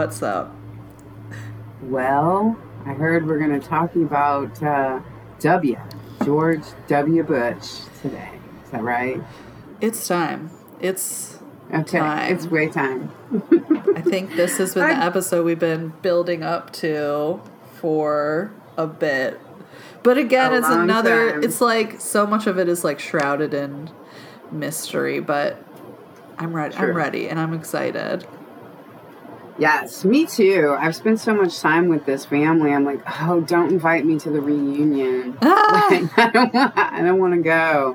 What's up? Well, I heard we're going to talk about uh, W, George W. Bush today. Is that right? It's time. It's Okay, Time. it's way time. I think this has been the episode we've been building up to for a bit. But again, it's another time. it's like so much of it is like shrouded in mystery, but I'm ready. I'm ready and I'm excited. Yes, me too. I've spent so much time with this family. I'm like, oh, don't invite me to the reunion. Ah! Like, I don't want. I don't want to go.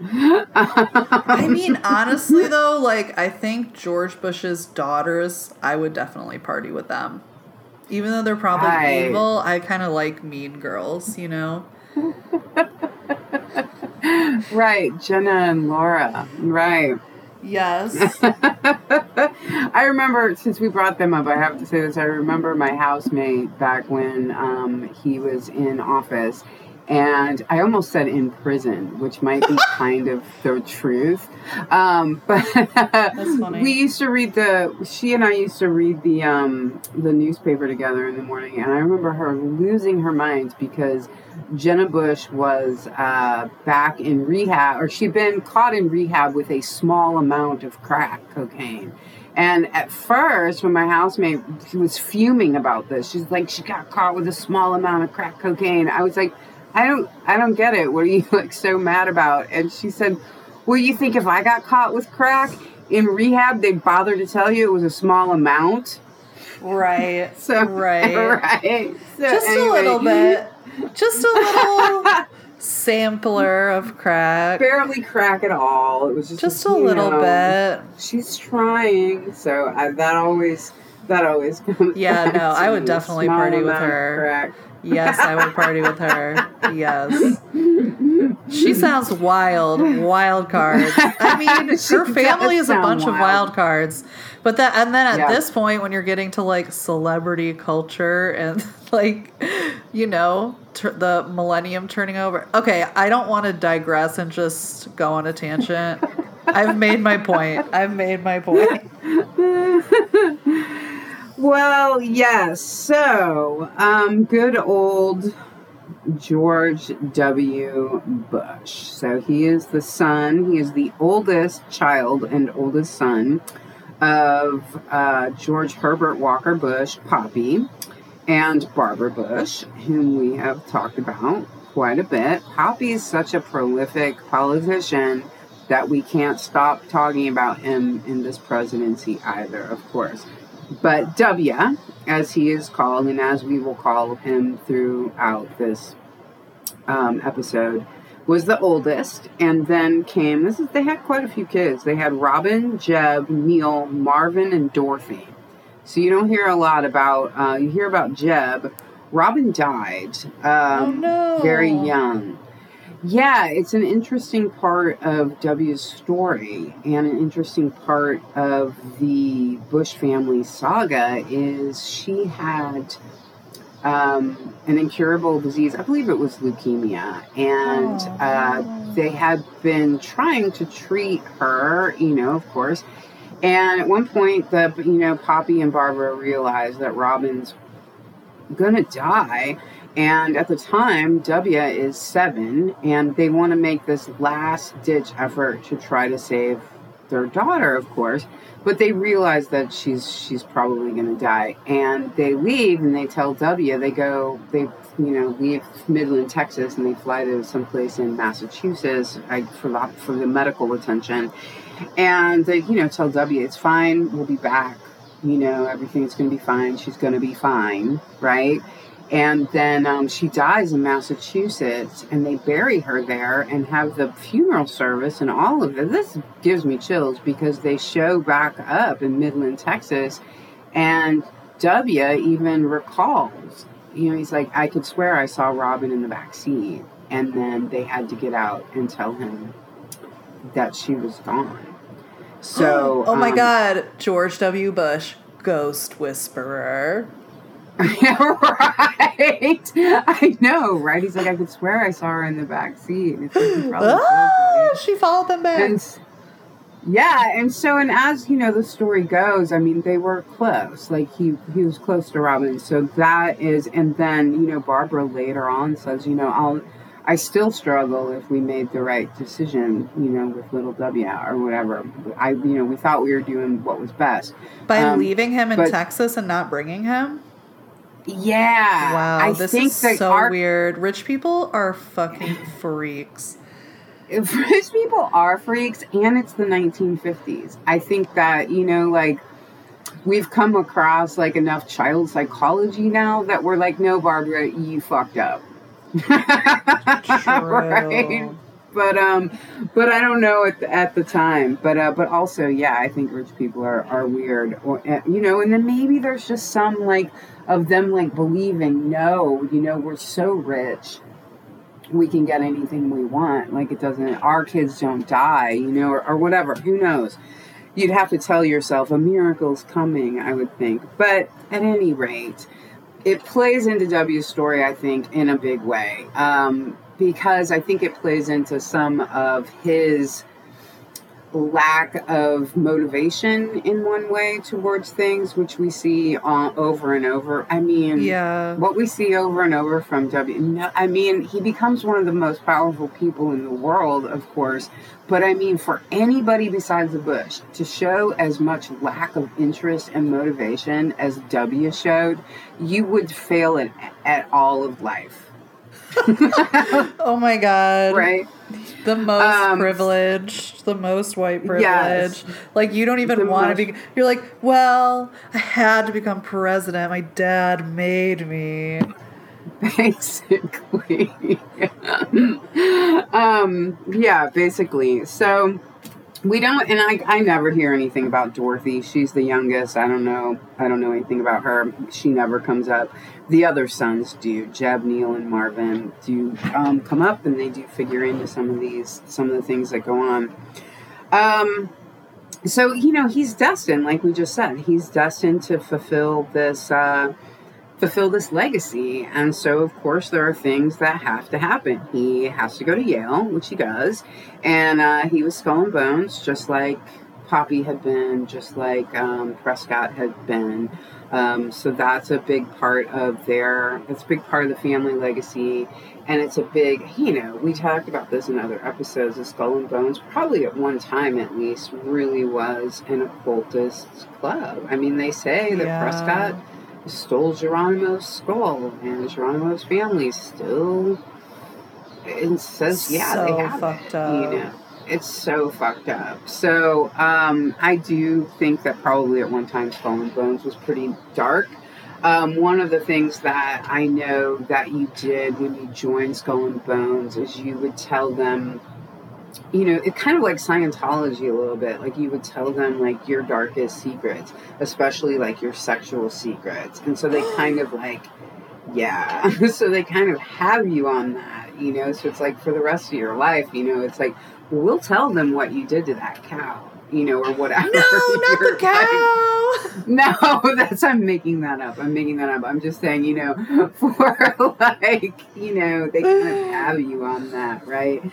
I mean, honestly though, like I think George Bush's daughters, I would definitely party with them. Even though they're probably Right. evil, I kind of like mean girls, you know? right, Jenna and Laura. Right. Yes. I remember since we brought them up, I have to say this. I remember my housemate back when um, he was in office, and I almost said in prison, which might be kind of the truth. Um, but funny. we used to read the. She and I used to read the um, the newspaper together in the morning, and I remember her losing her mind because Jenna Bush was uh, back in rehab, or she'd been caught in rehab with a small amount of crack cocaine. And at first, when my housemate she was fuming about this, she's like, she got caught with a small amount of crack cocaine. I was like, I don't, I don't get it. What are you like so mad about? And she said, Well, you think if I got caught with crack in rehab, they'd bother to tell you it was a small amount? right. So Right. right. So Just anyway. a little bit. Just a little sampler of crack. barely crack at all. It was just Just a little know, bit. She's trying, so I, that always that always comes. Yeah, no, I would definitely party with her. Crack. Yes, I would party with her. Yes. She sounds wild. Wild cards. I mean, her family is a bunch of wild. wild cards. But that and then at Yeah. this point when you're getting to like celebrity culture and like you know, the millennium turning over. Okay, I don't want to digress and just go on a tangent. I've made my point. I've made my point. Well, yes. So, um, good old George W. Bush. So he is the son. He is the oldest child and oldest son of uh, George Herbert Walker Bush, Poppy, and Barbara Bush, whom we have talked about quite a bit. Poppy is such a prolific politician that we can't stop talking about him in this presidency either, of course. But W, as he is called, and as we will call him throughout this um, episode, was the oldest, and then came. This is they had quite a few kids. They had Robin, Jeb, Neil, Marvin, and Dorothy. So you don't hear a lot about. Uh, you hear about Jeb. Robin died um, Oh, no. very young. Yeah, it's an interesting part of W's story and an interesting part of the Bush family saga is she had um, an incurable disease. I believe it was leukemia, and Oh, uh, they had been trying to treat her. You know, of course. And at one point, the you know Poppy and Barbara realized that Robin's gonna die. And at the time, W is seven, and they want to make this last ditch effort to try to save their daughter, of course. But they realize that she's she's probably going to die, and they leave and they tell W they go they you know leave Midland, Texas, and they fly to someplace in Massachusetts like, for the for the medical attention, and they you know tell W it's fine, we'll be back, you know everything's going to be fine, she's going to be fine, right? And then um, she dies in Massachusetts, and they bury her there and have the funeral service and all of it. This gives me chills because they show back up in Midland, Texas, and W even recalls. You know, he's like, I could swear I saw Robin in the back seat, and then they had to get out and tell him that she was gone. So, oh my um, god, George W. Bush, ghost whisperer. Yeah, right. I know, right? He's like, I could swear I saw her in the back seat. It's like, he probably did, buddy. she followed them back. And Yeah, and so and as you know the story goes, I mean they were close. Like he he was close to Robin. So that is and then, you know, Barbara later on says, you know, I'll I still struggle if we made the right decision, you know, with little W or whatever. I you know, we thought we were doing what was best. By Um, leaving him in but- Texas and not bringing him? Yeah. Wow, I this think is that so our weird. Rich people are fucking freaks. rich people are freaks and it's the 1950s i think that you know like we've come across like enough child psychology now that we're like no barbara you fucked up right but um but i don't know at the, at the time but uh but also yeah i think rich people are are weird or uh, you know and then maybe there's just some like of them like believing no you know we're so rich. We can get anything we want. Like it doesn't our kids don't die you know or, or whatever. Who knows? You'd have to tell yourself a miracle's coming i would think. But at any rate it plays into w's story i think in a big way. Um, because i think it plays into some of his lack of motivation in one way towards things which we see uh, over and over i mean Yeah. what we see over and over from W. No, I mean, he becomes one of the most powerful people in the world, of course. But I mean, for anybody besides the Bush to show as much lack of interest and motivation as W showed, you would fail at, at all of life. Oh my god. Right? The most Um, privileged, the most white privilege. Yes. Like you don't even want to be. You're like, well, I had to become president. My dad made me. basically. um, yeah, basically. So we don't, and I, I never hear anything about Dorothy. She's the youngest. I don't know. I don't know anything about her. She never comes up. The other sons do. Jeb, Neil, and Marvin do um, come up, and they do figure into some of these, some of the things that go on. Um, so you know, he's destined, like we just said, he's destined to fulfill this. Uh, fulfill this legacy. And so, of course, there are things that have to happen. He has to go to Yale, which he does, and uh, he was skull and bones, just like Poppy had been, just like um, Prescott had been. Um, so that's a big part of their. That's a big part of the family legacy, and it's a big. You know, we talked about this in other episodes. of Skull and Bones, probably at one time at least, really was an occultist club. I mean, they say that Yeah. Prescott stole Geronimo's skull, and Geronimo's family still it says, yeah, So they have fucked it, up. You know, it's so fucked up. So um, I do think that probably at one time Skull and Bones was pretty dark. Um, one of the things that I know that you did when you joined Skull and Bones is you would tell them you know, it's kind of like Scientology a little bit. Like you would tell them like your darkest secrets, especially like your sexual secrets. And so they kind of like, yeah. so they kind of have you on that, you know. So it's like for the rest of your life, you know, it's like, we'll tell them what you did to that cow, you know, or whatever. No, not the You're like- cow. no, that's I'm making that up. I'm making that up. I'm just saying, you know, for like, you know, they kind of have you on that, right?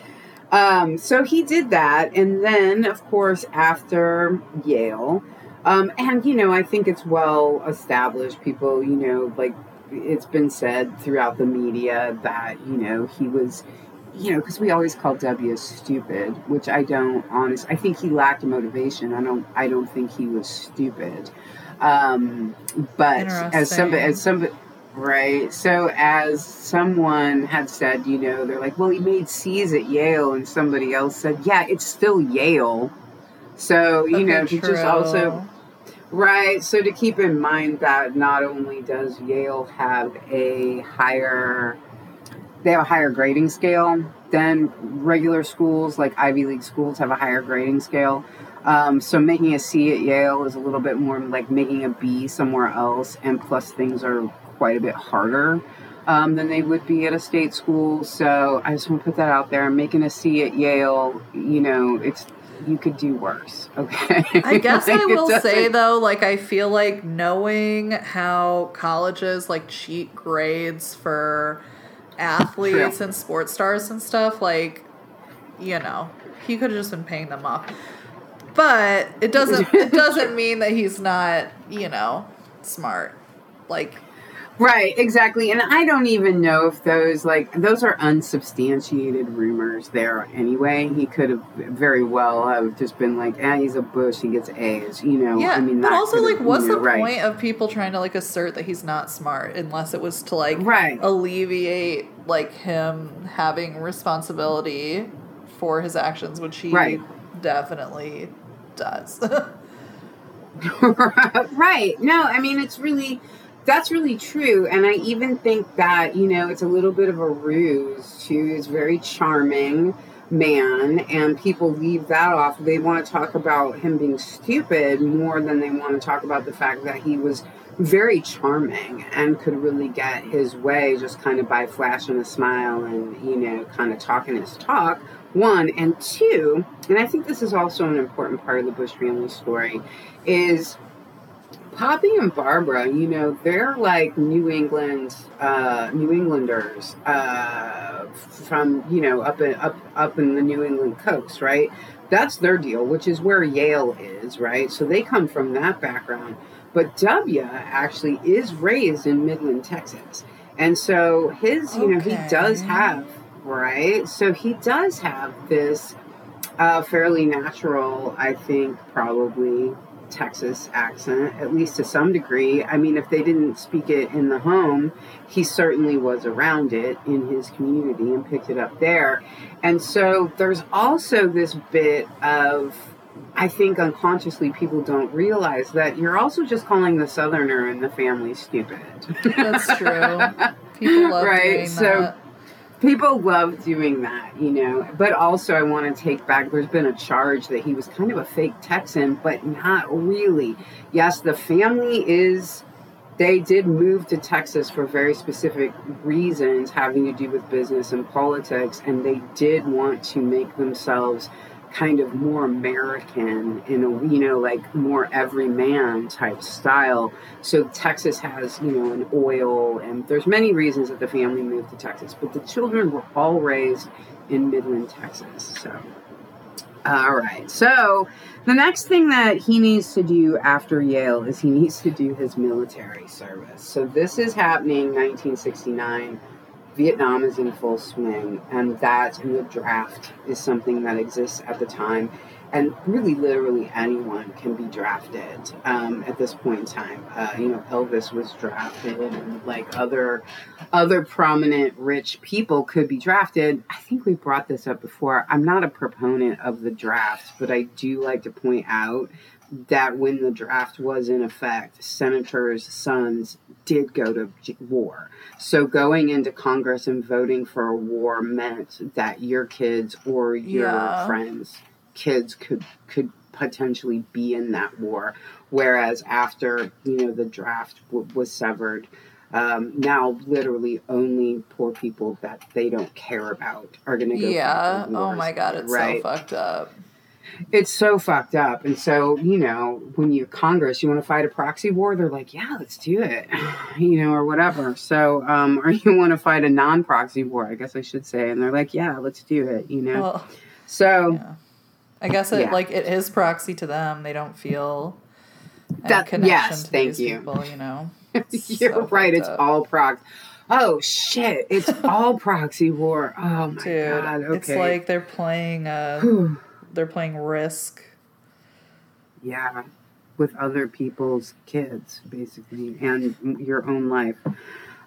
Um, so he did that, and then of course after Yale, um, and you know, I think it's well established. People, you know, like it's been said throughout the media that you know he was you know, because we always call W stupid, which I don't honest. I think he lacked motivation. I don't. I don't think he was stupid. Um, but as somebody, as somebody, right? So as someone had said, you know, they're like, well, he made C's at Yale, and somebody else said, yeah, it's still Yale. So you Okay, know, to just also Right. So to keep in mind that not only does Yale have a higher they have a higher grading scale than regular schools, like Ivy League schools have a higher grading scale. Um, so making a C at Yale is a little bit more like making a B somewhere else, and plus things are quite a bit harder um, than they would be at a state school. So I just want to put that out there. I'm Making a C at Yale, you know, it's you could do worse. Okay. I guess Like, I will say though, like I feel like knowing how colleges like cheat grades for athletes True. and sports stars and stuff, like you know, he could have just been paying them off. but it doesn't it doesn't mean that he's not you know smart like Right, exactly. And I don't even know if those like those are unsubstantiated rumors there anyway. He could have very well have just been like, "Ah, he's a bush, he gets A's," you know. yeah I mean, but also like what's the right. point of people trying to like assert that he's not smart unless it was to like Right. alleviate like him having responsibility for his actions which he Right. definitely does right. No, I mean it's really that's really true. And I even think that, you know, it's a little bit of a ruse to is very charming man and people leave that off. They want to talk about him being stupid more than they want to talk about the fact that he was very charming and could really get his way just kind of by flashing a smile and, you know, kind of talking his talk. One and two, and I think this is also an important part of the Bush family story, is Poppy and Barbara, you know, they're like New England, uh, New Englanders uh, from you know up in up up in the New England coast, right? That's their deal, which is where Yale is, right? So they come from that background. But W actually is raised in Midland, Texas, and so his, you know, he does have right. So he does have this uh, fairly natural, I think, probably Texas accent, at least to some degree. I mean, if they didn't speak it in the home, he certainly was around it in his community and picked it up there. And so there's also this bit of, I think unconsciously people don't realize that you're also just calling the Southerner in the family stupid. that's true people love Right, so- that people love doing that, you know. But also, I want to take back. There's been a charge that he was kind of a fake Texan, but not really. Yes, the family is. They did move to Texas for very specific reasons having to do with business and politics, and they did want to make themselves kind of more American in a you know like more everyman type style. So Texas has you know an oil and there's many reasons that the family moved to Texas, but the children were all raised in Midland, Texas. So. All right. So the next thing that he needs to do after Yale is he needs to do his military service. So this is happening 1969. Vietnam is in full swing, and that and the draft is something that exists at the time. And really, literally anyone can be drafted um, at this point in time. Uh, you know, Elvis was drafted, and like other other prominent rich people could be drafted. I think we brought this up before. I'm not a proponent of the draft, but I do like to point out that when the draft was in effect, senators' sons did go to war. So going into Congress and voting for a war meant that your kids or your Yeah. friends' kids could could potentially be in that war. Whereas after you know the draft w- was severed, um, now literally only poor people that they don't care about are going to go. yeah oh my god it's right? so fucked up It's so fucked up. And so, you know, when you're Congress, you want to fight a proxy war, they're like, yeah, let's do it, you know, or whatever. So, um, or you want to fight a non proxy war, I guess I should say. And they're like, yeah, let's do it, you know. well so, yeah i guess it Yeah. like it is proxy to them they don't feel That- connection yes, to thank these you. people you know you're So right. It's up. all proxy. Oh, shit. It's all proxy war. Oh, my dude God. Okay. it's like they're playing Whew. They're playing risk Yeah, with other people's kids, basically, and your own life.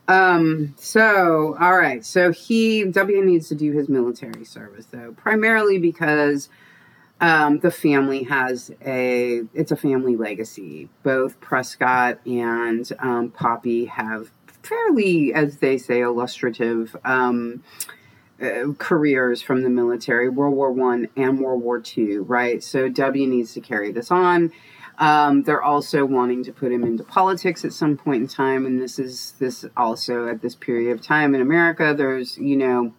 Um, so, all right. So he, W needs to do his military service, though, primarily because um, the family has a, it's a family legacy. Both Prescott and um, Poppy have fairly, as they say, illustrative um, uh, careers from the military, World War One and World War Two, right? So W needs to carry this on. Um, they're also wanting to put him into politics at some point in time, and this is this also at this period of time in America. There's you know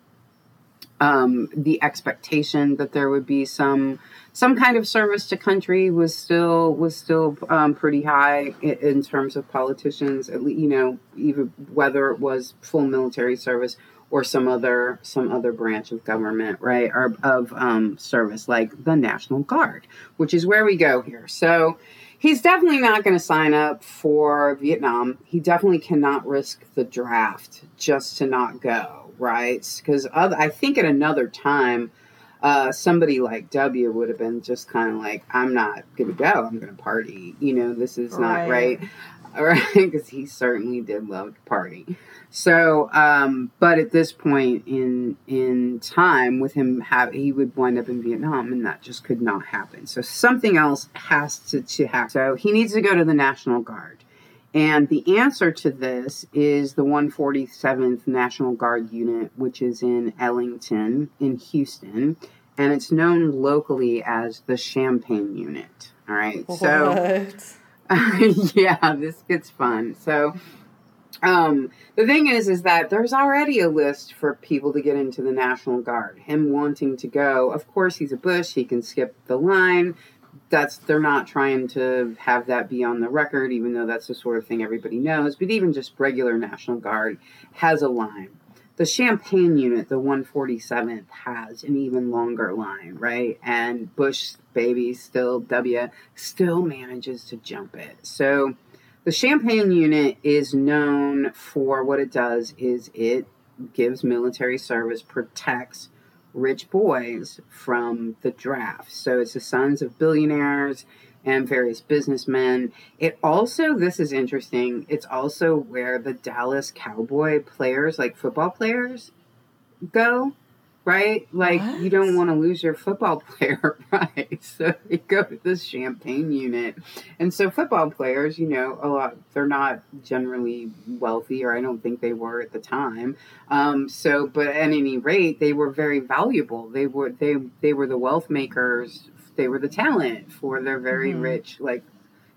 um, the expectation that there would be some some kind of service to country was still was still um, pretty high in, in, terms of politicians. At least, you know, even whether it was full military service or some other some other branch of government, right, or of um, service like the National Guard, which is where we go here. So he's definitely not going to sign up for Vietnam. He definitely cannot risk the draft just to not go, right? Because I think at another time, uh, somebody like W would have been just kind of like, I'm not going to go. I'm going to party. You know, this is not right. right? Because he certainly did love to party. So, um, but at this point in in time, with him, have he would wind up in Vietnam, and that just could not happen. So something else has to, to happen. So he needs to go to the National Guard, and the answer to this is the 147th National Guard Unit, which is in Ellington, in Houston, and it's known locally as the Champagne Unit. All right, what? so. yeah, this gets fun. So um, the thing is, is that there's already a list for people to get into the National Guard. Him wanting to go, of course, he's a Bush. He can skip the line. That's they're not trying to have that be on the record, even though that's the sort of thing everybody knows. But even just regular National Guard has a line. The Champagne unit, the 147th, has an even longer line, right? And Bush baby still W still manages to jump it. So the Champagne unit is known for what it does is it gives military service, protects rich boys from the draft. So it's the sons of billionaires and various businessmen. It also, this is interesting, it's also where the Dallas Cowboy players, like football players, go right? Like what? you don't want to lose your football player, right? So you go to this champagne unit. And so football players, you know, a lot they're not generally wealthy or I don't think they were at the time. Um, so but at any rate, they were very valuable. They were they they were the wealth makers, they were the talent for their very mm-hmm. rich like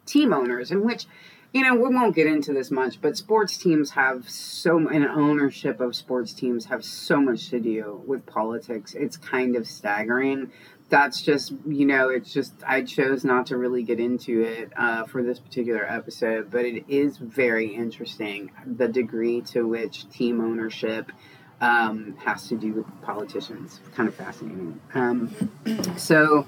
team owners in which you know, we won't get into this much, but sports teams have so, and ownership of sports teams have so much to do with politics. It's kind of staggering. That's just, you know, it's just, I chose not to really get into it uh, for this particular episode, but it is very interesting the degree to which team ownership um, has to do with politicians. It's kind of fascinating. Um, so,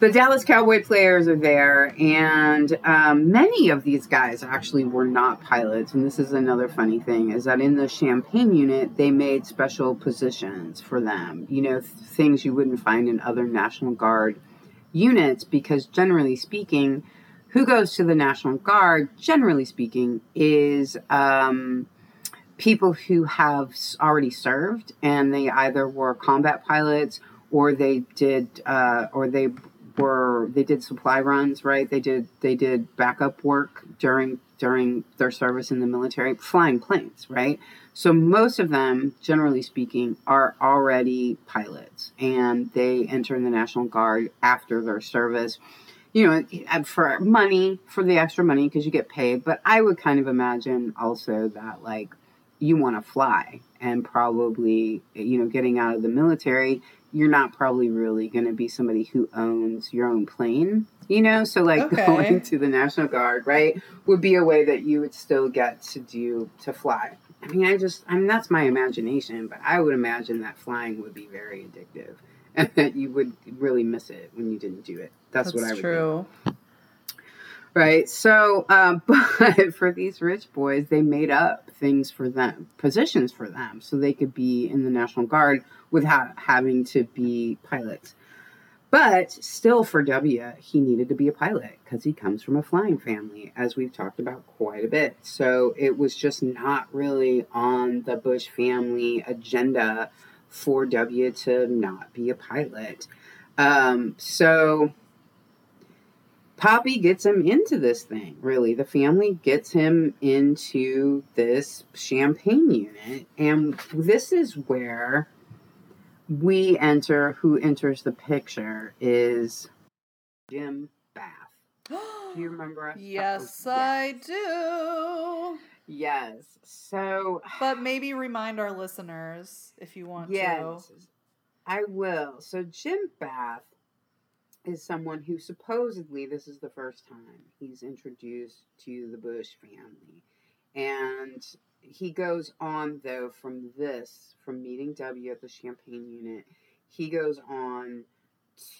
the Dallas Cowboy players are there, and um, many of these guys actually were not pilots. And this is another funny thing: is that in the Champagne unit, they made special positions for them. You know, th- things you wouldn't find in other National Guard units, because generally speaking, who goes to the National Guard, generally speaking, is um, people who have already served, and they either were combat pilots or they did, uh, or they were they did supply runs, right? They did they did backup work during during their service in the military, flying planes, right? So most of them, generally speaking, are already pilots, and they enter the National Guard after their service. You know, for money, for the extra money, because you get paid. But I would kind of imagine also that like you want to fly, and probably you know getting out of the military you're not probably really going to be somebody who owns your own plane, you know? So, like, okay. going to the National Guard, right, would be a way that you would still get to do to fly. I mean, I just, I mean, that's my imagination, but I would imagine that flying would be very addictive and that you would really miss it when you didn't do it. That's, that's what I would true. Think. Right. So, um, but for these rich boys, they made up things for them, positions for them, so they could be in the National Guard without having to be pilots. But still, for W, he needed to be a pilot because he comes from a flying family, as we've talked about quite a bit. So it was just not really on the Bush family agenda for W to not be a pilot. Um, so Poppy gets him into this thing, really. The family gets him into this champagne unit. And this is where we enter, who enters the picture is Jim Bath. do you remember? Yes, oh, yes, I do. Yes. So. But maybe remind our listeners if you want yes. to. I will. So Jim Bath is someone who supposedly this is the first time he's introduced to the Bush family. And he goes on though from this, from meeting W at the Champagne unit, he goes on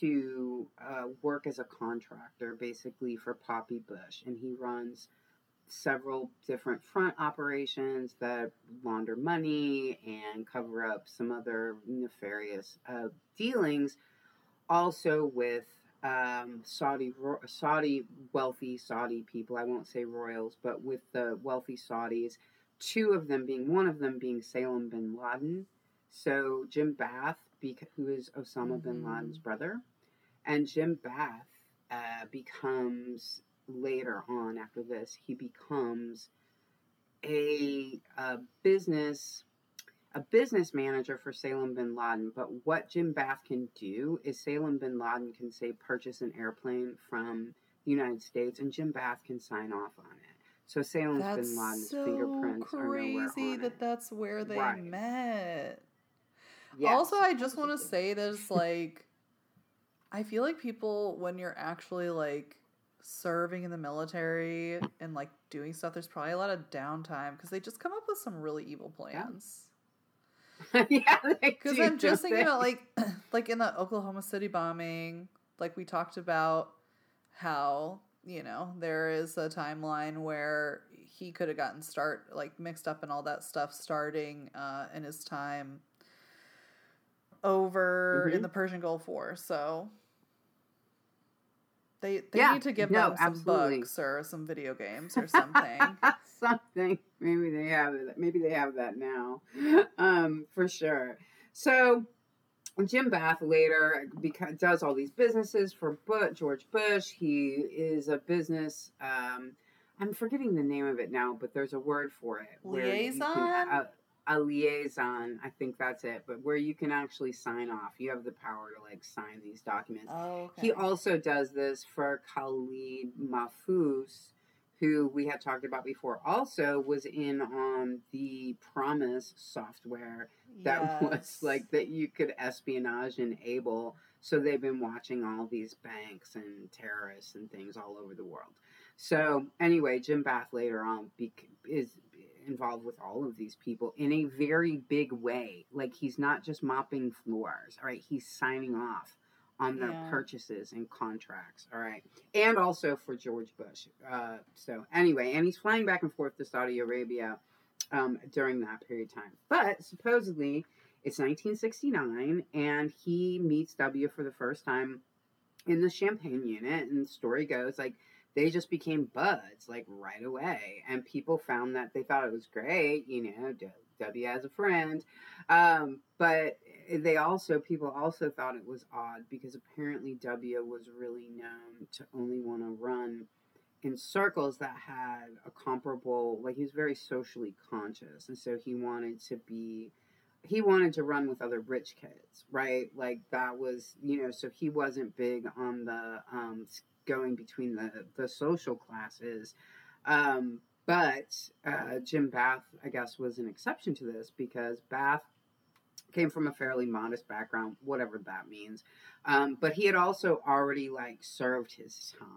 to uh, work as a contractor basically for Poppy Bush, and he runs several different front operations that launder money and cover up some other nefarious uh, dealings, also with um, Saudi Saudi wealthy Saudi people. I won't say royals, but with the wealthy Saudis. Two of them being one of them being Salem bin Laden. So Jim Bath, who is Osama mm-hmm. bin Laden's brother, and Jim Bath uh, becomes later on after this he becomes a, a business a business manager for Salem bin Laden. But what Jim Bath can do is Salem bin Laden can say purchase an airplane from the United States, and Jim Bath can sign off on it. So Salem bin Laden's so fingerprints crazy are nowhere that it. that's where they right. met. Yes. Also, I just want to say there's like, I feel like people when you're actually like serving in the military and like doing stuff, there's probably a lot of downtime because they just come up with some really evil plans. yeah, because I'm just thinking about like, like in the Oklahoma City bombing, like we talked about how you know there is a timeline where he could have gotten start like mixed up in all that stuff starting uh, in his time over mm-hmm. in the Persian Gulf War. So they they yeah, need to give no, them some absolutely. books or some video games or something. something. Maybe they have it. Maybe they have that now. Um, for sure. So Jim Bath later beca- does all these businesses for but George Bush. He is a business. Um, I'm forgetting the name of it now, but there's a word for it. Liaison. Can, uh, a liaison. I think that's it. But where you can actually sign off, you have the power to like sign these documents. Oh, okay. He also does this for Khalid Mahfouz, who we had talked about before. Also was in on the PROMIS software that yes. was like that you could espionage enable. So they've been watching all these banks and terrorists and things all over the world. So anyway, Jim Bath later on is involved with all of these people in a very big way. Like he's not just mopping floors, all right? He's signing off on their yeah. purchases and contracts, all right? And also for George Bush. Uh, so anyway, and he's flying back and forth to Saudi Arabia um, during that period of time. But supposedly it's 1969, and he meets W for the first time in the Champagne unit, and the story goes like they just became buds like right away and people found that they thought it was great you know w as a friend um, but they also people also thought it was odd because apparently w was really known to only want to run in circles that had a comparable like he was very socially conscious and so he wanted to be he wanted to run with other rich kids right? Like that was you know so he wasn't big on the um, going between the, the social classes. Um, but uh, Jim Bath, I guess, was an exception to this because Bath came from a fairly modest background, whatever that means. Um, but he had also already like served his time.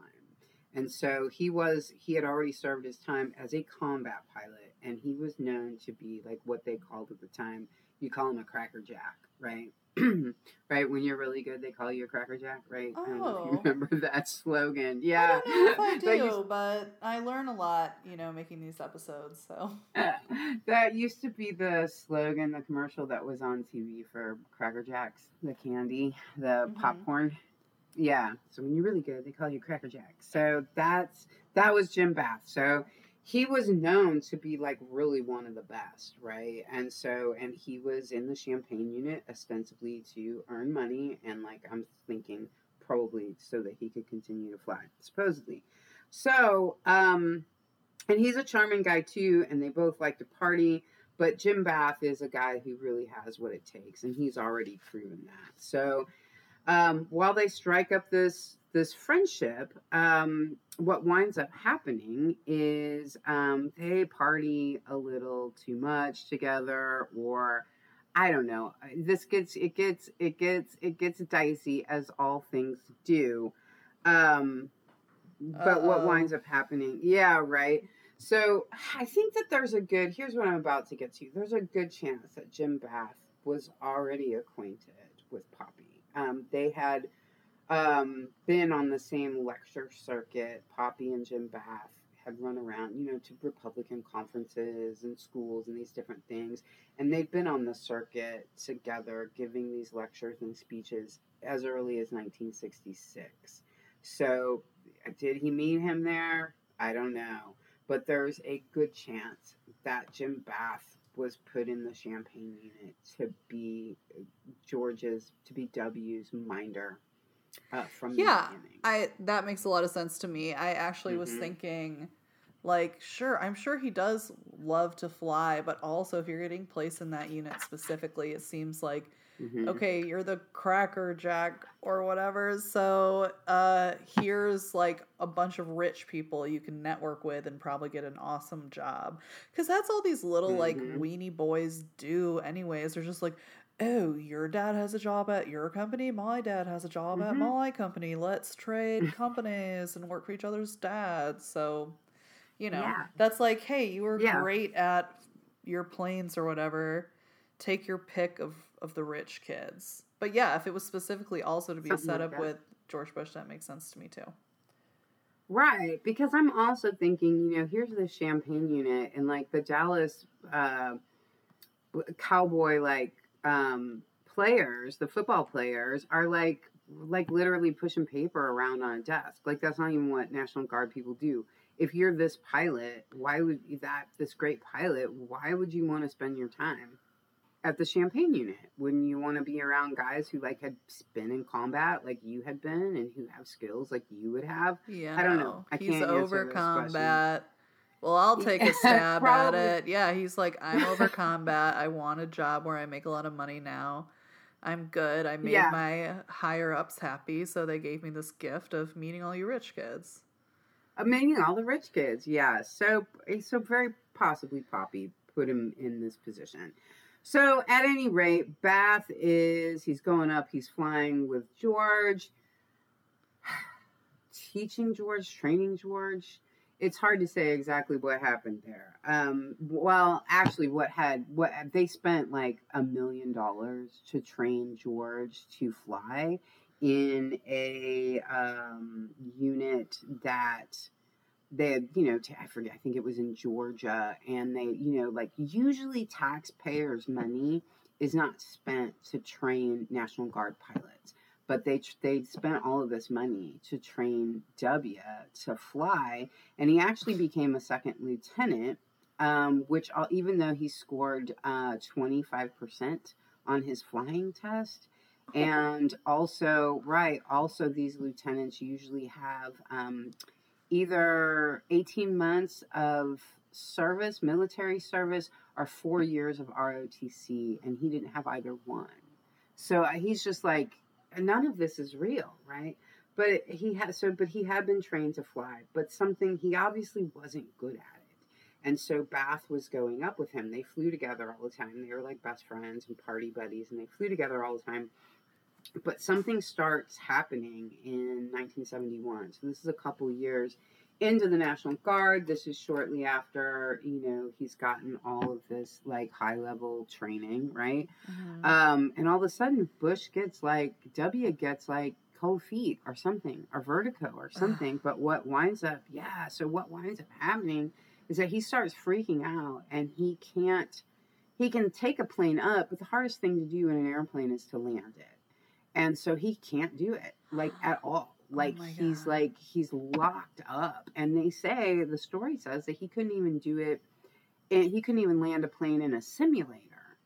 And so he was he had already served his time as a combat pilot and he was known to be like what they called at the time, you call him a crackerjack, right? right? When you're really good, they call you a Cracker Jack, right? Oh. I don't know if you oh. remember that slogan. Yeah. I if I do, but I learn a lot, you know, making these episodes. So that used to be the slogan, the commercial that was on TV for Cracker Jacks, the candy, the mm-hmm. popcorn. Yeah. So when you're really good, they call you Cracker Jack. So that's that was Jim Bath. So he was known to be like really one of the best, right? And so, and he was in the champagne unit ostensibly to earn money, and like I'm thinking probably so that he could continue to fly, supposedly. So, um, and he's a charming guy too, and they both like to party. But Jim Bath is a guy who really has what it takes, and he's already proven that. So, um, while they strike up this this friendship, um, what winds up happening is um, they party a little too much together, or I don't know. This gets it gets it gets it gets dicey as all things do. Um but Uh-oh. what winds up happening? Yeah, right. So I think that there's a good here's what I'm about to get to. There's a good chance that Jim Bath was already acquainted with Poppy. Um, they had um, been on the same lecture circuit. Poppy and Jim Bath had run around, you know, to Republican conferences and schools and these different things. And they've been on the circuit together giving these lectures and speeches as early as 1966. So, did he meet him there? I don't know. But there's a good chance that Jim Bath was put in the champagne unit to be George's, to be W's minder uh, from yeah, I that makes a lot of sense to me. I actually mm-hmm. was thinking, like, sure, I'm sure he does love to fly, but also if you're getting placed in that unit specifically, it seems like mm-hmm. okay, you're the cracker jack or whatever. So uh, here's like a bunch of rich people you can network with and probably get an awesome job because that's all these little mm-hmm. like weenie boys do anyways. They're just like, oh, your dad has a job at your company, my dad has a job mm-hmm. at my company. Let's trade companies and work for each other's dads. So, you know, yeah. that's like, hey, you were yeah. great at your planes or whatever. Take your pick of of the rich kids. But yeah, if it was specifically also to be Something a setup like with George Bush, that makes sense to me too. Right, because I'm also thinking, you know, here's the champagne unit and like the Dallas uh, cowboy like um, players, the football players, are like like literally pushing paper around on a desk. Like that's not even what National Guard people do. If you're this pilot, why would that this great pilot? Why would you want to spend your time at the champagne unit? Wouldn't you want to be around guys who like had been in combat like you had been and who have skills like you would have? Yeah, I don't know. I he's can't over combat. Well, I'll take a stab at it. Yeah, he's like, I'm over combat. I want a job where I make a lot of money now. I'm good. I made yeah. my higher ups happy, so they gave me this gift of meeting all you rich kids. Uh, meeting all the rich kids, yeah. So, so very possibly Poppy put him in this position. So, at any rate, Bath is he's going up. He's flying with George, teaching George, training George it's hard to say exactly what happened there. Um, well, actually, what had what they spent like a million dollars to train George to fly in a um, unit that they had, you know, I forget, I think it was in Georgia, and they, you know, like usually taxpayers' money is not spent to train National Guard pilots but they they spent all of this money to train W to fly, and he actually became a second lieutenant. Um, which all, even though he scored uh, twenty five percent on his flying test, and also right, also these lieutenants usually have um, either eighteen months of service, military service, or four years of ROTC, and he didn't have either one. So uh, he's just like none of this is real, right? But he had so, but he had been trained to fly, but something he obviously wasn't good at it. And so Bath was going up with him. They flew together all the time. They were like best friends and party buddies, and they flew together all the time. But something starts happening in 1971. So this is a couple years into the National Guard. This is shortly after, you know, he's gotten all of this like high level training, right? Mm-hmm. Um, and all of a sudden, Bush gets like, W gets like cold feet or something, or vertigo or something. but what winds up, yeah, so what winds up happening is that he starts freaking out and he can't, he can take a plane up, but the hardest thing to do in an airplane is to land it. And so he can't do it like at all Oh like oh he's like he's locked up. And they say the story says that he couldn't even do it and he couldn't even land a plane in a simulator.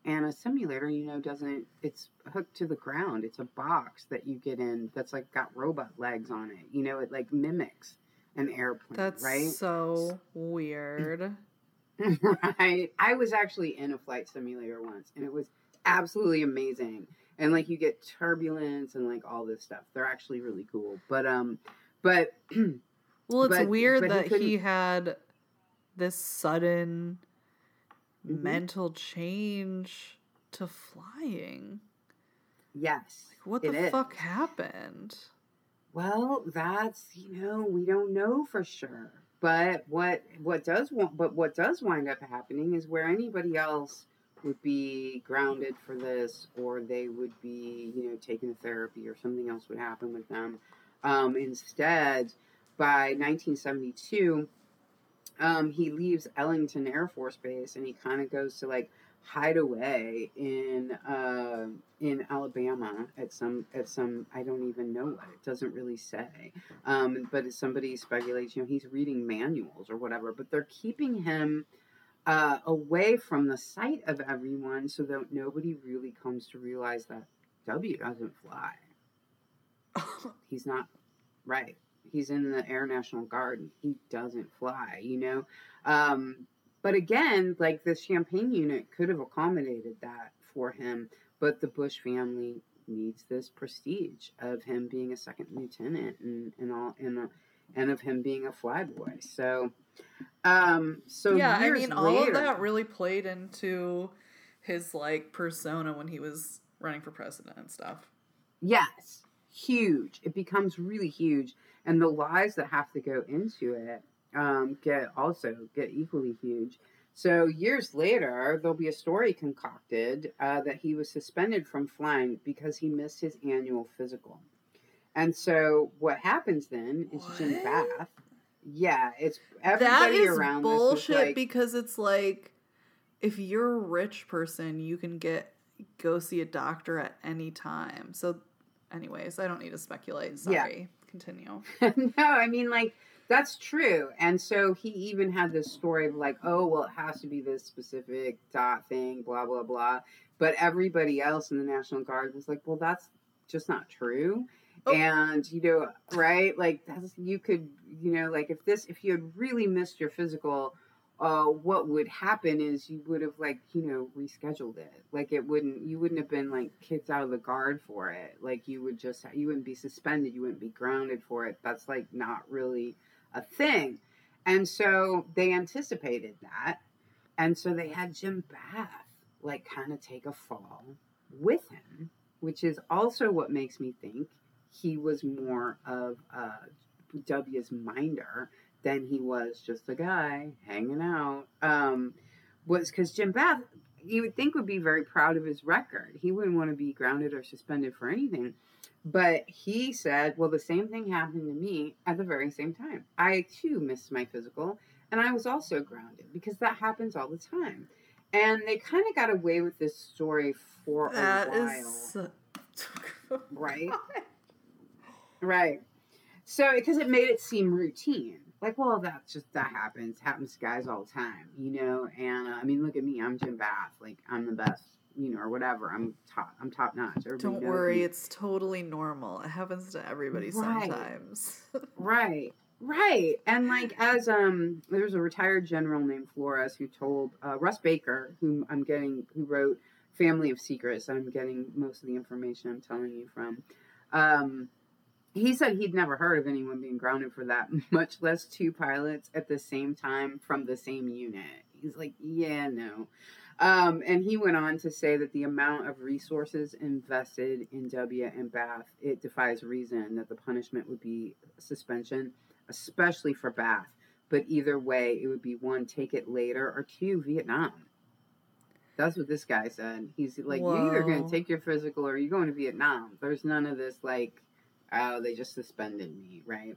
And a simulator, you know, doesn't it's hooked to the ground. It's a box that you get in that's like got robot legs on it. You know, it like mimics an airplane. That's right? so weird. right. I was actually in a flight simulator once and it was absolutely amazing and like you get turbulence and like all this stuff. They're actually really cool. But um, but well, it's but, weird but that he, he, had this sudden mm-hmm. mental change to flying. Yes. Like, what the is. fuck happened? Well, that's you know we don't know for sure. But what what does want but what does wind up happening is where anybody else would be grounded for this, or they would be you know taking therapy, or something else would happen with them. Um, instead, by 1972, um, he leaves Ellington Air Force Base and he kind of goes to like hide away in uh, in Alabama at some at some I don't even know what it doesn't really say, um, but somebody speculates you know he's reading manuals or whatever, but they're keeping him. Uh, away from the sight of everyone so that nobody really comes to realize that W doesn't fly. He's not right. He's in the Air National Guard and he doesn't fly, you know? Um, but again, like the Champagne unit could have accommodated that for him, but the Bush family needs this prestige of him being a second lieutenant and, and all and, uh, and of him being a flyboy. So um so yeah, I mean, all of that really played into his like persona when he was running for president and stuff. Yes, huge. It becomes really huge, and the lies that have to go into it um, get also get equally huge. So years later, there'll be a story concocted uh, that he was suspended from flying because he missed his annual physical. And so what happens then is Jim What? Bath. Yeah, it's That everybody is around bullshit like, because it's like if you're a rich person, you can get go see a doctor at any time. So, anyways, I don't need to speculate. Yeah. Sorry, continue. no, I mean like that's true. And so he even had this story of like, oh well, it has to be this specific dot thing, blah blah blah. But everybody else in the National Guard was like, well, that's just not true. Oh. And you know, right? Like you could, you know, like if this, if you had really missed your physical, uh, what would happen is you would have like you know rescheduled it. Like it wouldn't, you wouldn't have been like kicked out of the guard for it. Like you would just, you wouldn't be suspended, you wouldn't be grounded for it. That's like not really a thing. And so they anticipated that, and so they had Jim Bath like kind of take a fall with him, which is also what makes me think he was more of uh, W's minder than he was just a guy hanging out. Um, was because Jim Bath, you would think would be very proud of his record. He wouldn't want to be grounded or suspended for anything. But he said, well, the same thing happened to me at the very same time. I too missed my physical, and I was also grounded because that happens all the time. And they kind of got away with this story for That a while. is. Right. Right. So, because it made it seem routine. Like, well, that's just, that happens. Happens to guys all the time, you know? And, uh, I mean, look at me. I'm Jim Bath. Like, I'm the best, you know, or whatever. I'm top, I'm top notch. Everybody Don't worry, me. it's totally normal. It happens to everybody Right. sometimes. Right. Right. And like as um there's a retired general named Flores who told uh, Russ Baker, whom I'm getting who wrote Family of Secrets, I'm getting most of the information I'm telling you from. Um he said he'd never heard of anyone being grounded for that, much less two pilots at the same time from the same unit. He's like, yeah, no. Um, and he went on to say that the amount of resources invested in W and Bath, it defies reason that the punishment would be suspension, especially for Bath. But either way, it would be one, take it later, or two, Vietnam. That's what this guy said. He's like, you're either going to take your physical or you're going to Vietnam. There's none of this, like, oh, they just suspended me, right?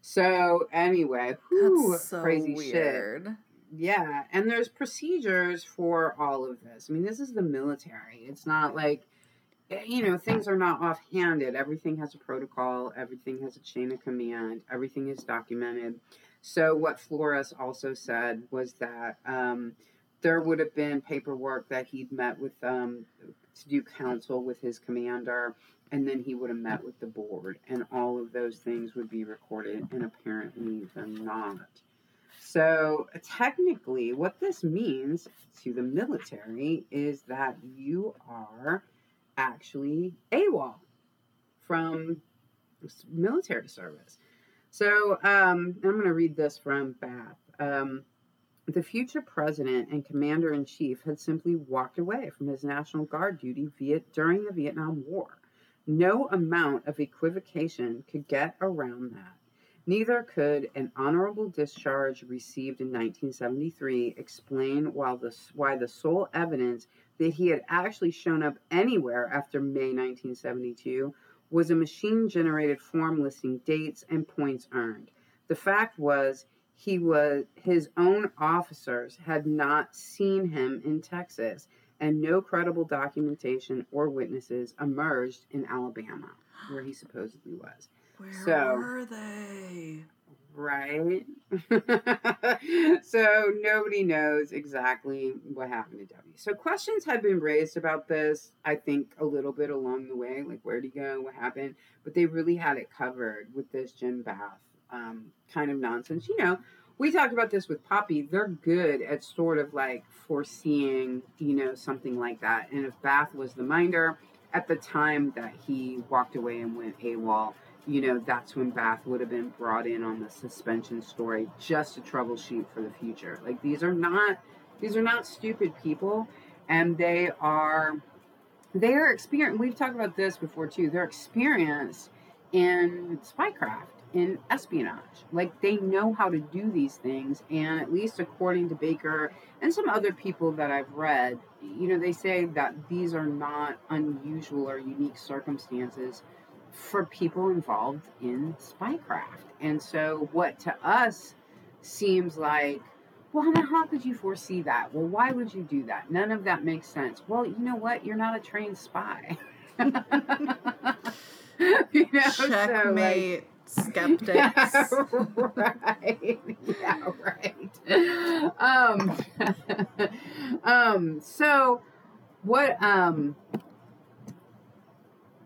So, anyway, whew, That's so crazy shit. Yeah, and there's procedures for all of this. I mean, this is the military. It's not like eh, you know, things are not offhanded. Everything has a protocol, everything has a chain of command, everything is documented. So what Flores also said was that um, there would have been paperwork that he'd met with um, to do counsel with his commander, and then he would have met with the board, and all of those things would be recorded, and apparently they're not. So, technically, what this means to the military is that you are actually AWOL from military service. So, um, I'm going to read this from Bath. Um, the future president and commander in chief had simply walked away from his National Guard duty via, during the Vietnam War. No amount of equivocation could get around that. Neither could an honorable discharge received in 1973 explain why the, why the sole evidence that he had actually shown up anywhere after May 1972 was a machine generated form listing dates and points earned. The fact was, he was his own officers had not seen him in Texas, and no credible documentation or witnesses emerged in Alabama, where he supposedly was. Where So- were they? Right? so nobody knows exactly what happened to W. So questions had been raised about this, I think, a little bit along the way, like where'd he go, what happened, but they really had it covered with this Jim Bath um, kind of nonsense. You know, we talked about this with Poppy. They're good at sort of like foreseeing, you know, something like that. And if Bath was the minder at the time that he walked away and went AWOL, you know, that's when Bath would have been brought in on the suspension story just to troubleshoot for the future. Like these are not these are not stupid people and they are they are experienced we've talked about this before too. They're experienced in spycraft, in espionage. Like they know how to do these things and at least according to Baker and some other people that I've read, you know, they say that these are not unusual or unique circumstances for people involved in spycraft. And so, what to us seems like, well, how could you foresee that? Well, why would you do that? None of that makes sense. Well, you know what? You're not a trained spy. you know, so, like- Checkmate, skeptics. yeah, right. Yeah, right. Um, um, so what um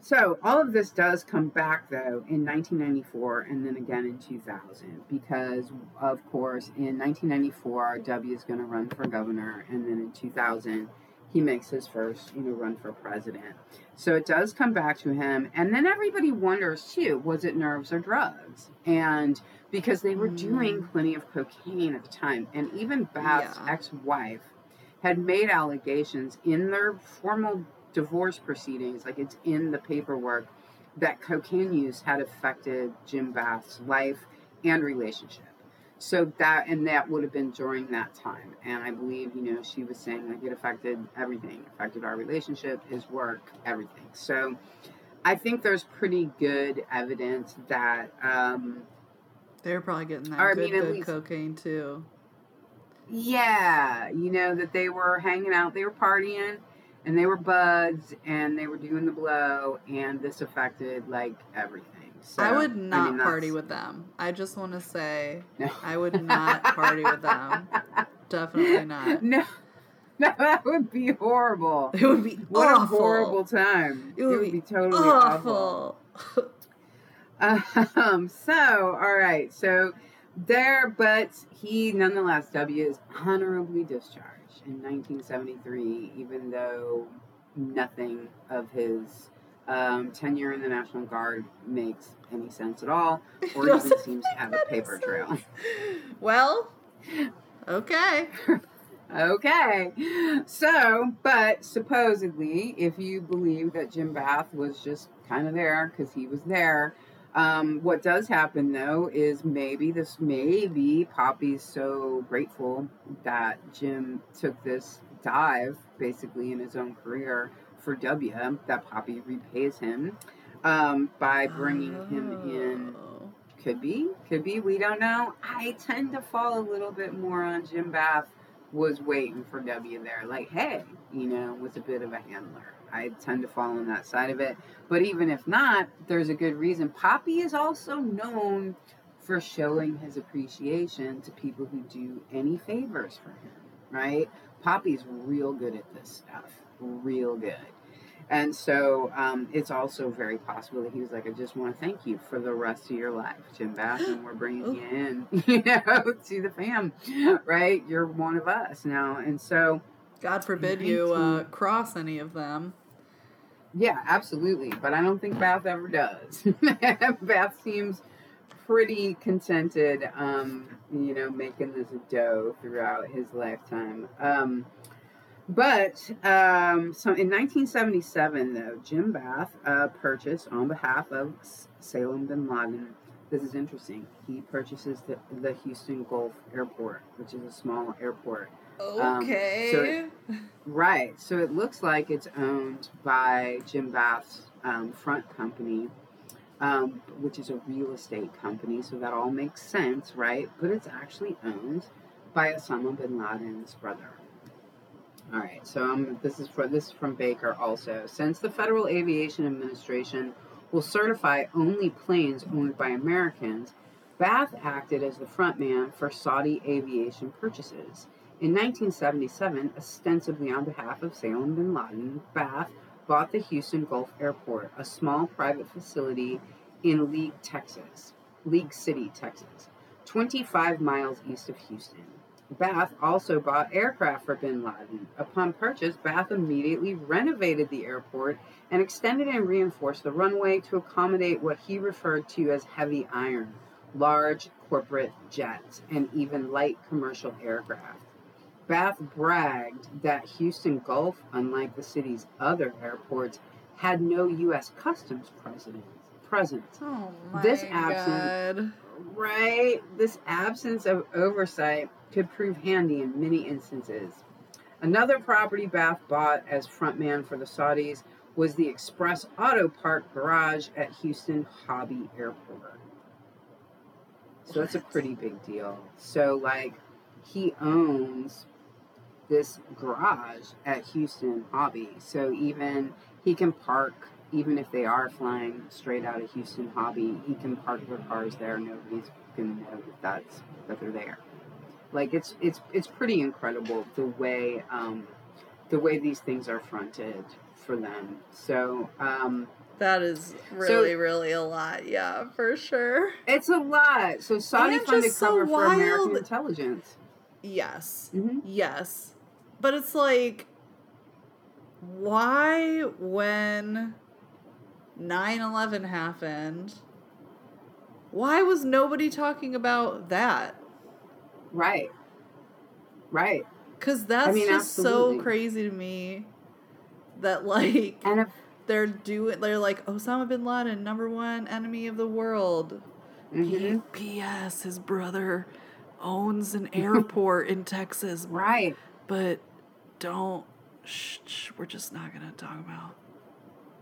so all of this does come back though in 1994 and then again in 2000 because of course in 1994 W is going to run for governor and then in 2000 he makes his first you know run for president. So it does come back to him and then everybody wonders too was it nerves or drugs? And because they were Mm. doing plenty of cocaine at the time and even Bath's Yeah. ex-wife had made allegations in their formal divorce proceedings, like it's in the paperwork, that cocaine use had affected Jim Bath's life and relationship. So that and that would have been during that time. And I believe, you know, she was saying like it affected everything, affected our relationship, his work, everything. So I think there's pretty good evidence that um They were probably getting that Or, I good, mean, good least- cocaine too. Yeah, you know that they were hanging out, they were partying, and they were buds, and they were doing the blow, and this affected like everything. So I would not mean, party with them. I just want to say No. I would not party with them. Definitely not. No, no, that would be horrible. It would be What awful. a horrible time. It would, be, totally awful. awful. Um, so, all right. So there, but he nonetheless, W is honorably discharged in 1973, even though nothing of his um, tenure in the National Guard makes any sense at all, or even seems to have a paper trail. well, okay. Okay. So, but supposedly, if you believe that Jim Bath was just kind of there because he was there, um, what does happen though is maybe this, maybe Poppy's so grateful that Jim took this dive basically in his own career for W that Poppy repays him um, by bringing him in Oh. could be, could be. We don't know. I tend to fall a little bit more on Jim Bath was waiting for W there. Like, hey, you know, was a bit of a handler. I tend to fall on that side of it. But even if not, there's a good reason. Poppy is also known for showing his appreciation to people who do any favors for him, right? Poppy's real good at this stuff. Real good. And so um, it's also very possible that he was like, I just want to thank you for the rest of your life, Jim Bath, and we're bringing you in, you know, to the fam, right? You're one of us now. And so, God forbid you uh, cross any of them. yeah, absolutely. But I don't think Bath ever does. Bath seems pretty contented, um, you know, making this dough throughout his lifetime. Um, but um, so in 1977, though, Jim Bath uh, purchased on behalf of Salem bin Laden. This is interesting. He purchases the, the Houston Gulf Airport, which is a small airport. Okay. so it- Right. So it looks like it's owned by Jim Bath's um, front company, um, which is a real estate company. So that all makes sense, right? But it's actually owned by Osama bin Laden's brother. All right. So um, this is for this is from Baker also. Since the Federal Aviation Administration will certify only planes owned by Americans, Bath acted as the frontman for Saudi aviation purchases. In 1977, ostensibly on behalf of Salem bin Laden, Bath bought the Houston Gulf Airport, a small private facility in League, Texas, League City, Texas, 25 miles east of Houston. Bath also bought aircraft for bin Laden. Upon purchase, Bath immediately renovated the airport and extended and reinforced the runway to accommodate what he referred to as heavy iron, large corporate jets, and even light commercial aircraft. Bath bragged that Houston Gulf, unlike the city's other airports, had no U.S. Customs present. Oh my This god. Right? This absence of oversight could prove handy in many instances. Another property Bath bought as frontman for the Saudis was the Express Auto Park garage at Houston Hobby Airport. So that's a pretty big deal. So, like, he owns this garage at Houston Hobby. So, even he can park, even if they are flying straight out of Houston Hobby, he can park their cars there. Nobody's gonna know that that's that they're there. Like it's it's it's pretty incredible the way um, the way these things are fronted for them. So um, That is really, really a lot. Yeah, for sure. it's a lot. So Saudi funded so cover for American intelligence. Yes. hmm Yes. But it's like, why, when 9 11 happened, why was nobody talking about that? Right. Right. Because that's mean, just absolutely. so crazy to me that, like, And if they're doing, they're like, Osama bin Laden, number one enemy of the world. mhm. P.S. His brother owns an airport in Texas, right. but don't. Shh, shh, we're just not gonna talk about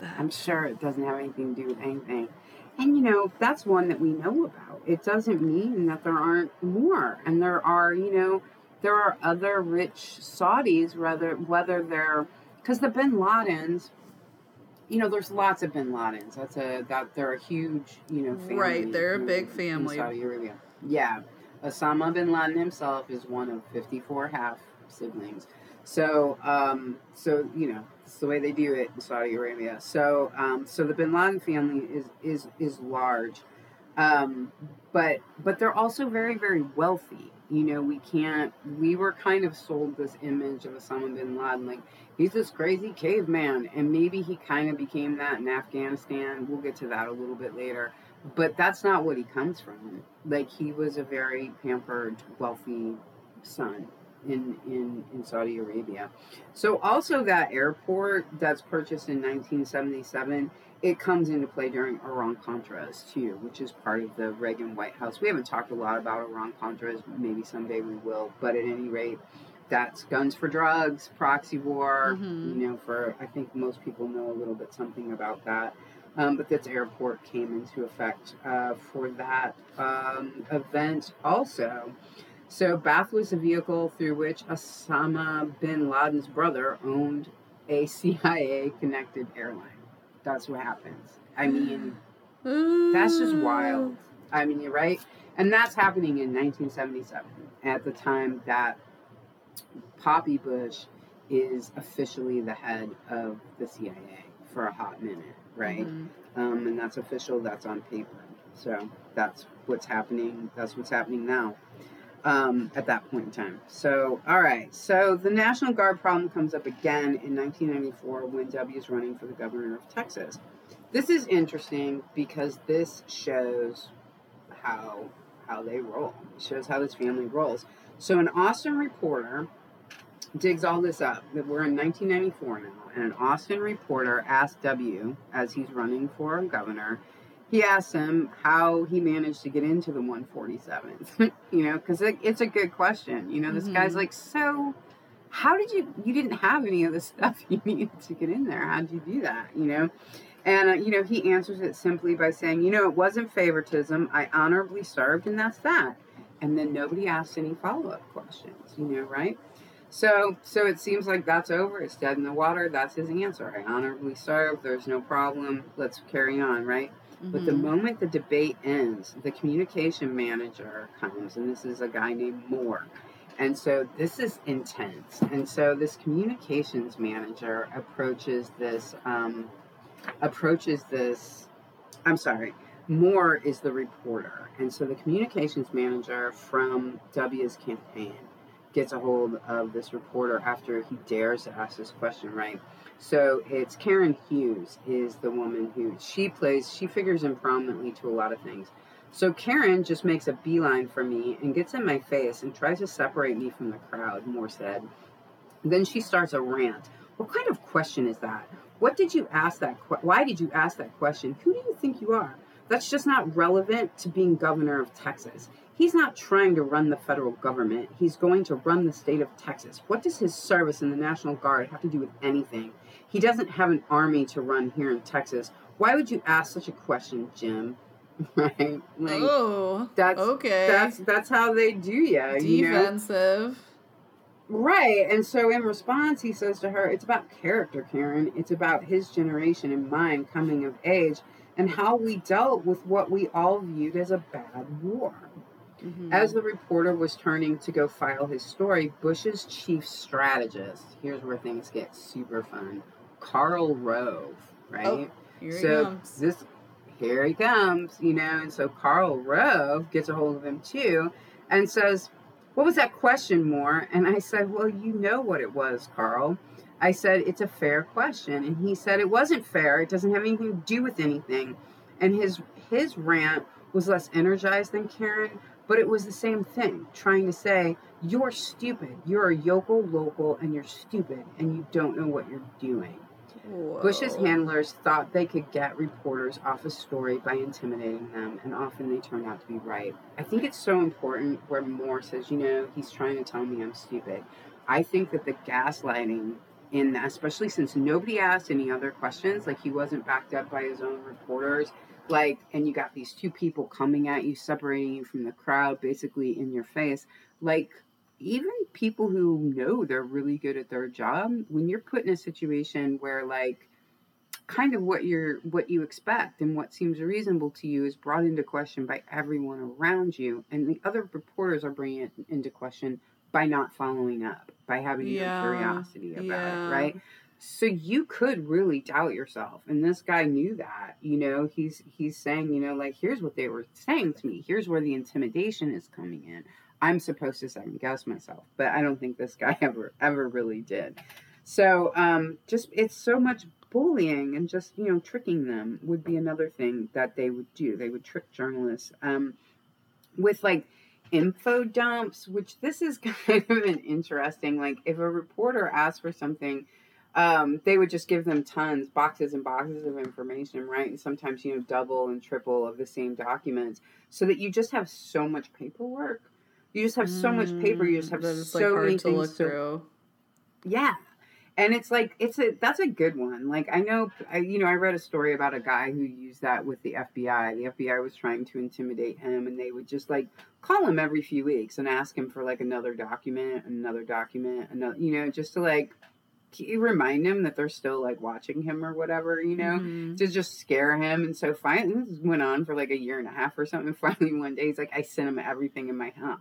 that. I'm sure it doesn't have anything to do with anything. And you know, that's one that we know about. It doesn't mean that there aren't more. And there are, you know, there are other rich Saudis, whether whether they're because the Bin Ladens, you know, there's lots of Bin Ladens. That's a that they're a huge, you know, family. Right, they're a big in family. Saudi Arabia. Yeah, Osama bin Laden himself is one of 54 half siblings. So, um, so you know, it's the way they do it in Saudi Arabia. So, um, so the Bin Laden family is is is large, um, but but they're also very very wealthy. You know, we can't. We were kind of sold this image of Osama bin Laden, like he's this crazy caveman, and maybe he kind of became that in Afghanistan. We'll get to that a little bit later, but that's not what he comes from. Like he was a very pampered, wealthy son in in in Saudi Arabia. So also that airport that's purchased in 1977, it comes into play during Iran Contras too, which is part of the Reagan White House. We haven't talked a lot about Iran Contras. Maybe someday we will, but at any rate, that's guns for drugs, proxy war. Mhm. You know, for I think most people know a little bit something about that. Um, but this airport came into effect uh, for that um, event also. So Bath was the vehicle through which Osama bin Laden's brother owned a CIA connected airline. That's what happens. I mean, that's just wild. I mean, you're right. And that's happening in 1977 at the time that Poppy Bush is officially the head of the CIA for a hot minute, right? Mhm. um, and that's official. That's on paper. So that's what's happening. That's what's happening now. Um, at that point in time. So, all right. So the National Guard problem comes up again in 1994 when W is running for the governor of Texas. This is interesting because this shows how how they roll. It shows how this family rolls. So an Austin reporter digs all this up. We're in 1994 now, and an Austin reporter asked W as he's running for governor. He asked him how he managed to get into the 147th. you know, because it, it's a good question. You know, this mm-hmm. guy's like, so how did you? You didn't have any of the stuff you needed to get in there. How did you do that? You know. And, uh, you know, he answers it simply by saying, you know, it wasn't favoritism. I honorably served, and that's that. And then nobody asked any follow up questions, you know, right? So, so it seems like that's over. It's dead in the water. That's his answer. I honorably served. There's no problem. Let's carry on, right? Mm-hmm. But the mm-hmm. moment the debate ends, the communication manager comes, and this is a guy named Moore. And so this is intense. And so this communications manager approaches this um, approaches this. I'm sorry. Moore is the reporter, and so the communications manager from W's campaign gets a hold of this reporter after he dares to ask this question, right? So it's Karen Hughes is the woman who she plays. She figures in prominently to a lot of things. So Karen just makes a beeline for me and gets in my face and tries to separate me from the crowd. Moore said. Then she starts a rant. What kind of question is that? What did you ask that? Que- why did you ask that question? Who do you think you are? That's just not relevant to being governor of Texas. He's not trying to run the federal government. He's going to run the state of Texas. What does his service in the National Guard have to do with anything? He doesn't have an army to run here in Texas. Why would you ask such a question, Jim? right? Like, oh, that's okay. That's that's how they do ya. Defensive. You know? Right. And so in response, he says to her, It's about character, Karen. It's about his generation and mine coming of age and how we dealt with what we all viewed as a bad war. Mm-hmm. As the reporter was turning to go file his story, Bush's chief strategist, here's where things get super fun, Karl Rove, oh, right? Oh, here so he comes. this here he comes, you know, and so Karl Rove gets a hold of him too and says, What was that question, Moore? And I said, Well, you know what it was, Karl. I said, It's a fair question. And he said, It wasn't fair. It doesn't have anything to do with anything. And his his rant was less energized than Karen, but it was the same thing, trying to say, you're stupid. You're a yokel local and you're stupid and you don't know what you're doing. Whoa. Bush's handlers thought they could get reporters off a story by intimidating them, and often they turned out to be right. I think it's so important where Moore says, you know, he's trying to tell me I'm stupid. I think that the gaslighting in that, especially since nobody asked any other questions, like he wasn't backed up by his own reporters, like and you got these two people coming at you separating you from the crowd basically in your face like even people who know they're really good at their job when you're put in a situation where like kind of what you're what you expect and what seems reasonable to you is brought into question by everyone around you and the other reporters are bringing it into question by not following up by having yeah. no curiosity about yeah. it right so you could really doubt yourself and this guy knew that you know he's he's saying you know like here's what they were saying to me here's where the intimidation is coming in i'm supposed to second guess myself but i don't think this guy ever ever really did so um just it's so much bullying and just you know tricking them would be another thing that they would do they would trick journalists um with like info dumps which this is kind of an interesting like if a reporter asks for something um, they would just give them tons, boxes and boxes of information, right? And sometimes, you know, double and triple of the same documents so that you just have so much paperwork. You just have so much paper. You just have mm, so like many things to through. Yeah. And it's like it's a that's a good one. Like I know I you know I read a story about a guy who used that with the FBI. The FBI was trying to intimidate him and they would just like call him every few weeks and ask him for like another document, another document, another you know, just to like remind him that they're still like watching him or whatever, you know, mm-hmm. to just scare him. And so finally, this went on for like a year and a half or something. Finally, one day, he's like, I sent him everything in my house.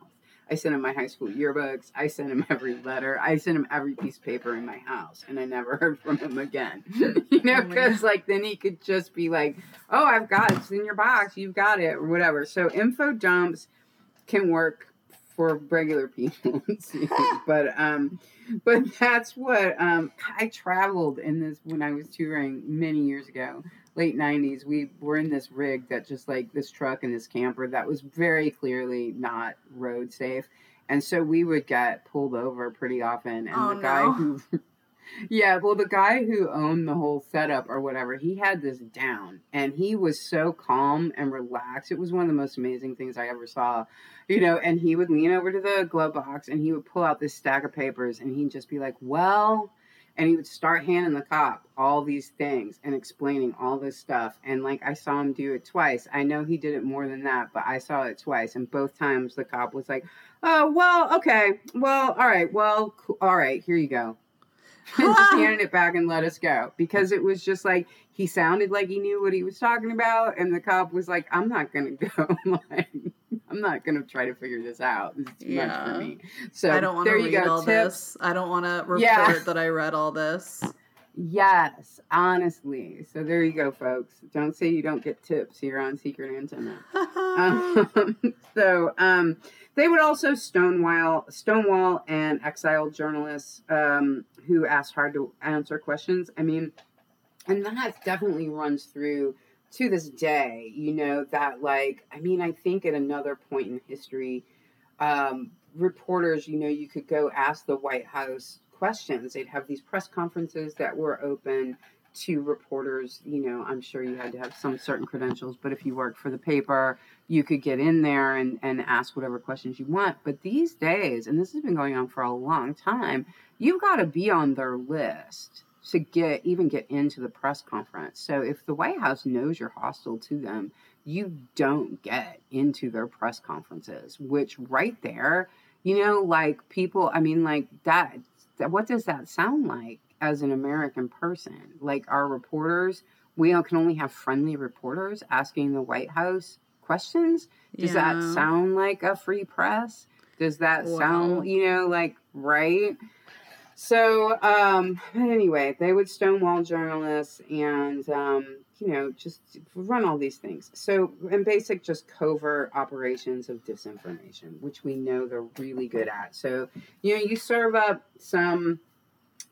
I sent him my high school yearbooks. I sent him every letter. I sent him every piece of paper in my house, and I never heard from him again. you know, because oh like then he could just be like, "Oh, I've got it. It's in your box. You've got it, or whatever." So info dumps can work for regular people. but um, but that's what um, I traveled in this when I was touring many years ago, late '90s. We were in this rig that just like this truck and this camper that was very clearly not road safe, and so we would get pulled over pretty often. And Oh, the guy no. who yeah, well, the guy who owned the whole setup or whatever, he had this down and he was so calm and relaxed. It was one of the most amazing things I ever saw, you know. And he would lean over to the glove box and he would pull out this stack of papers and he'd just be like, Well, and he would start handing the cop all these things and explaining all this stuff. And like I saw him do it twice. I know he did it more than that, but I saw it twice. And both times the cop was like, Oh, well, okay. Well, all right. Well, cool. all right. Here you go and just handed it back and let us go because it was just like he sounded like he knew what he was talking about and the cop was like i'm not gonna go. Like i'm not gonna try to figure this out. This is too much for me. So I don't want to read go all tips this. I don't want to report Yeah. that I read all this. yes honestly. So there you go folks. Don't say you don't get tips. Here on secret antenna. Um, so um, they would also stonewall, stonewall, and exile journalists um, who asked hard to answer questions. I mean, and that definitely runs through to this day. You know that, like, I mean, I think at another point in history, um, reporters, you know, you could go ask the White House questions. They'd have these press conferences that were open to reporters. You know, I'm sure you had to have some certain credentials, but if you worked for the paper, you could get in there and, and ask whatever questions you want. But these days, and this has been going on for a long time, you've got to be on their list to get even get into the press conference. So if the White House knows you're hostile to them, you don't get into their press conferences, which right there, you know, like people, I mean, like that, that what does that sound like as an American person? Like our reporters, we can only have friendly reporters asking the White House questions. Does Yeah. that sound like a free press? Does that Wow. sound, you know, like right? So, um, anyway, they would stonewall journalists and, um, you know, just run all these things. So, and basic, just covert operations of disinformation, which we know they're really good at. So, you know, you serve up some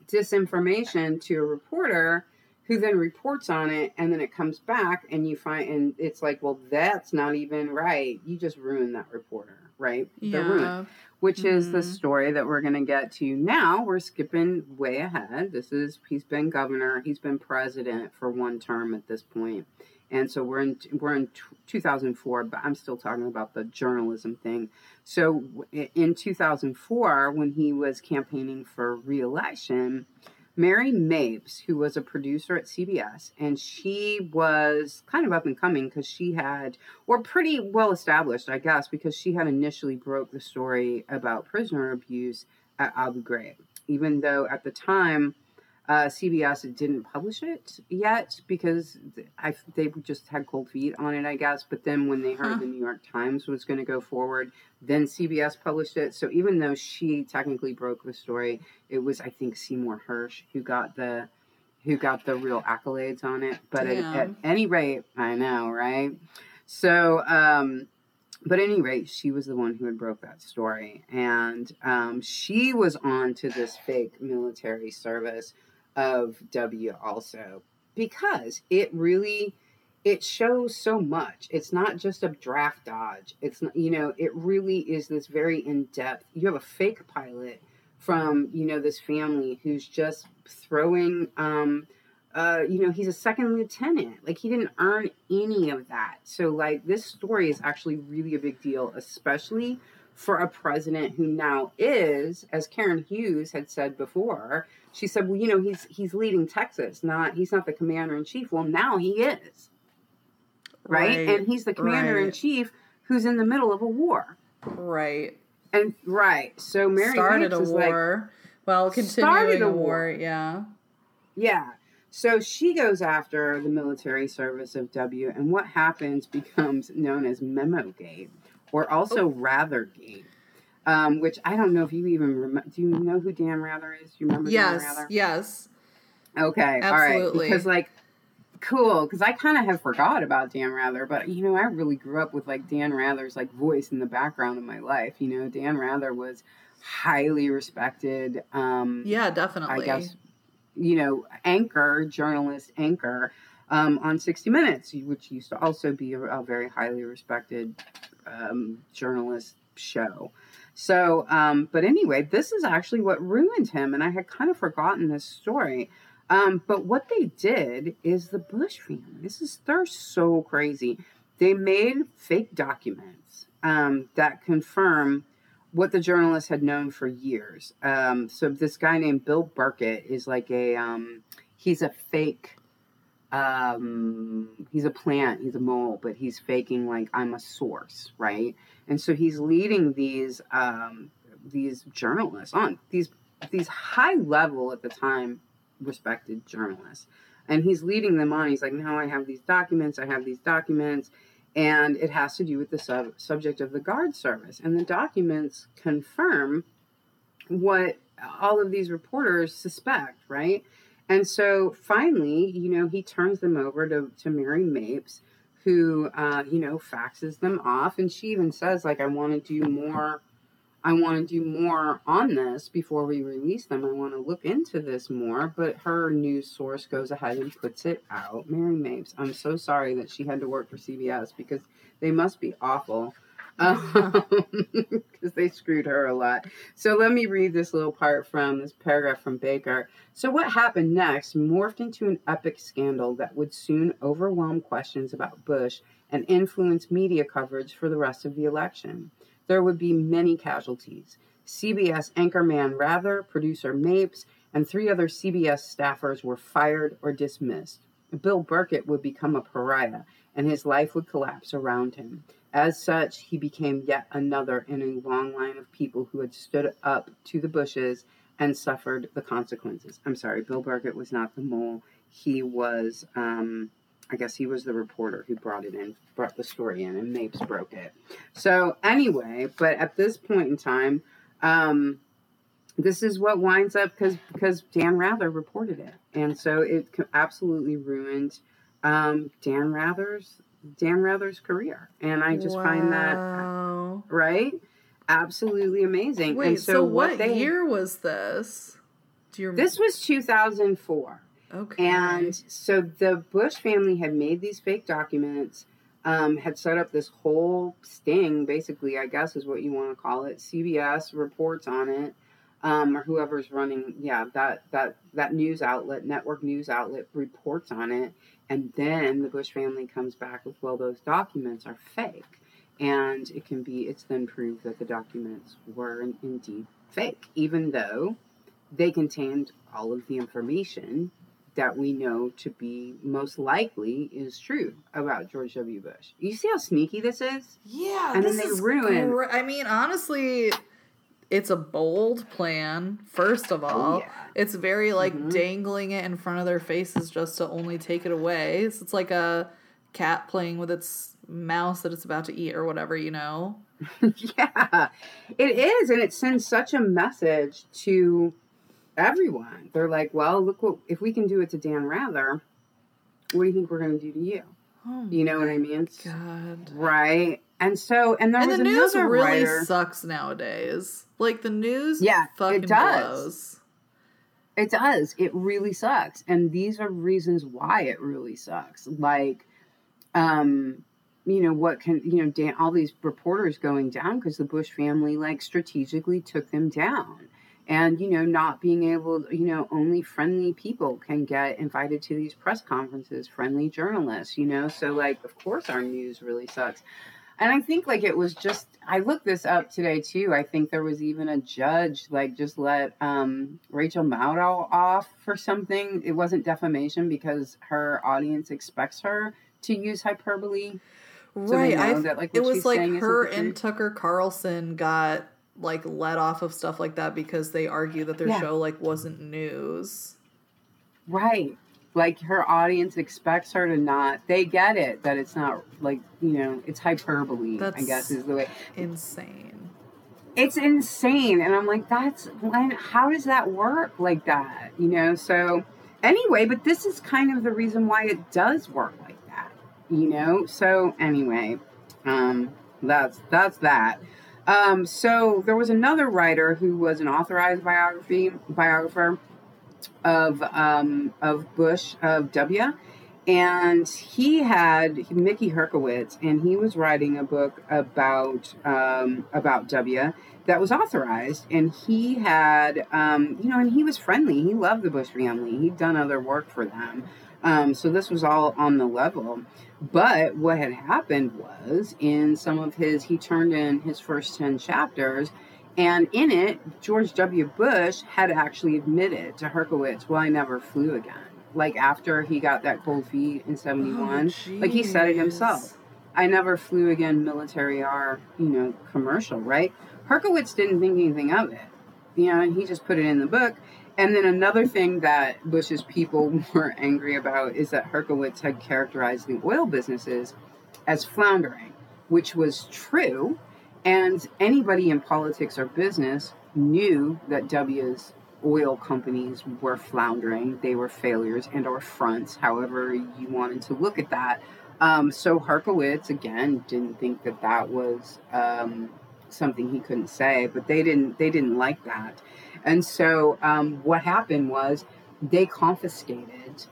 disinformation to a reporter who then reports on it and then it comes back and you find and it's like well that's not even right you just ruined that reporter right They're ruined Yeah. which is the Mhm. story that we're going to get to now. We're skipping way ahead. This is he's been governor, he's been president for one term at this point, and so we're in we're in 2004. But I'm still talking about the journalism thing. So in 2004, when he was campaigning for reelection. Mary Mapes, who was a producer at CBS, and she was kind of up and coming because she had or pretty well established, I guess, because she had initially broke the story about prisoner abuse at Abu Ghraib, even though at the time uh, CBS didn't publish it yet because I, they just had cold feet on it, I guess. But then when they heard Huh. the New York Times was going to go forward, then CBS published it. So even though she technically broke the story, it was I think Seymour Hersh who got the who got the real accolades on it. But at, at any rate, I know, right? So, um, but at any rate, she was the one who had broke that story, and um, she was on to this fake military service of W also because it really it shows so much. It's not just a draft dodge. It's not, you know, it really is this very in depth. You have a fake pilot from you know this family who's just throwing um uh you know he's a second lieutenant like he didn't earn any of that so like this story is actually really a big deal especially for a president who now is as Karen Hughes had said before she said well you know he's he's leading Texas not he's not the commander in chief well now he is right, and he's the commander in chief who's in the middle of a war Right. and right so Mary started Mapes a is like war. well, continuing a a war. war. Yeah. Yeah. So she goes after the military service of W, and what happens becomes known as Memo Gate, or also oh. Rathergate, um, which I don't know if you even remember. Do you know who Dan Rather is? Do you remember Dan Yes. Rather? Yes. Okay, all right. Absolutely. Because like cool because I kind of have forgot about Dan Rather, but you know, I really grew up with like Dan Rather's like voice in the background of my life. You know, Dan Rather was highly respected. Um, yeah, definitely. I guess you know, anchor journalist anchor um, on 60 Minutes, which used to also be a, a very highly respected um, journalist show. So, um, but anyway, this is actually what ruined him, and I had kind of forgotten this story. Um, but what they did is the Bush family. This is they're so crazy. They made fake documents um, that confirm what the journalists had known for years. Um, so this guy named Bill Burkett is like a um, he's a fake. Um, he's a plant. He's a mole, but he's faking like I'm a source, right? And so he's leading these um, these journalists on these these high level at the time respected journalists. And he's leading them on. He's like, now I have these documents. I have these documents. And it has to do with the sub- subject of the guard service. And the documents confirm what all of these reporters suspect, right? And so finally, you know, he turns them over to, to Mary Mapes, who, uh, you know, faxes them off. And she even says, like, I want to do more I want to do more on this before we release them. I want to look into this more, but her news source goes ahead and puts it out. Mary Mapes, I'm so sorry that she had to work for CBS because they must be awful because um, they screwed her a lot. So let me read this little part from this paragraph from Baker. So, what happened next morphed into an epic scandal that would soon overwhelm questions about Bush and influence media coverage for the rest of the election there would be many casualties. CBS anchorman Rather, producer Mapes, and three other CBS staffers were fired or dismissed. Bill Burkett would become a pariah, and his life would collapse around him. As such, he became yet another in a long line of people who had stood up to the Bushes and suffered the consequences. I'm sorry, Bill Burkett was not the mole. He was um, I guess he was the reporter who brought it in, brought the story in, and Mapes broke it. So anyway, but at this point in time, um, this is what winds up because because Dan Rather reported it, and so it absolutely ruined um, Dan Rather's Dan Rather's career, and I just wow. find that right, absolutely amazing. Wait, and so, so what, what they, year was this? Do you remember? This was two thousand four. Okay. And so the Bush family had made these fake documents, um, had set up this whole sting, basically, I guess is what you want to call it. CBS reports on it, um, or whoever's running, yeah, that that that news outlet, network news outlet, reports on it, and then the Bush family comes back with, well, those documents are fake, and it can be, it's then proved that the documents were indeed fake, even though they contained all of the information that we know to be most likely is true about George W. Bush. You see how sneaky this is? Yeah, and then they ruin. Gr- I mean, honestly, it's a bold plan. First of oh, all, oh, yeah. it's very like mm-hmm. dangling it in front of their faces just to only take it away. So it's like a cat playing with its mouse that it's about to eat or whatever, you know. yeah, it is, and it sends such a message to everyone. They're like, well, look what if we can do it to Dan Rather, what do you think we're going to do to you? Oh you know what I mean? God. Right. And so, and there and was the news really writer, sucks nowadays. Like the news, yeah, fucking it does. Blows. It does. It really sucks, and these are reasons why it really sucks. Like, um, you know what can you know Dan, all these reporters going down because the Bush family like strategically took them down and you know not being able you know only friendly people can get invited to these press conferences friendly journalists you know so like of course our news really sucks and i think like it was just i looked this up today too i think there was even a judge like just let um, rachel maddow off for something it wasn't defamation because her audience expects her to use hyperbole right so that, like, it was like her and tucker carlson got like let off of stuff like that because they argue that their yeah. show like wasn't news. Right. Like her audience expects her to not they get it that it's not like, you know, it's hyperbole, that's I guess is the way. Insane. It's insane. And I'm like, that's when how does that work like that? You know, so anyway, but this is kind of the reason why it does work like that, you know. So anyway, um, that's that's that. Um, so there was another writer who was an authorized biography biographer of um, of Bush of W, and he had Mickey Herskowitz, and he was writing a book about um, about W that was authorized, and he had um, you know, and he was friendly. He loved the Bush family. He'd done other work for them, um, so this was all on the level. But what had happened was, in some of his, he turned in his first ten chapters. And in it, George W. Bush had actually admitted to Herskowitz, well, I never flew again. Like after he got that cold feet in 71 oh, like he said it himself. i never flew again military r you know commercial right? Herskowitz didn't think anything of it. You know and he just put it in the book. And then another thing that bush's people were angry about is that herskowitz had characterized the oil businesses as floundering which was true and anybody in politics or business knew that w's oil companies were floundering, they were failures and or fronts, however you wanted to look at that. Um, so Herskowitz again didn't think that that was um, something he couldn't say, but they didn't they didn't like that, and so um, what happened was they confiscated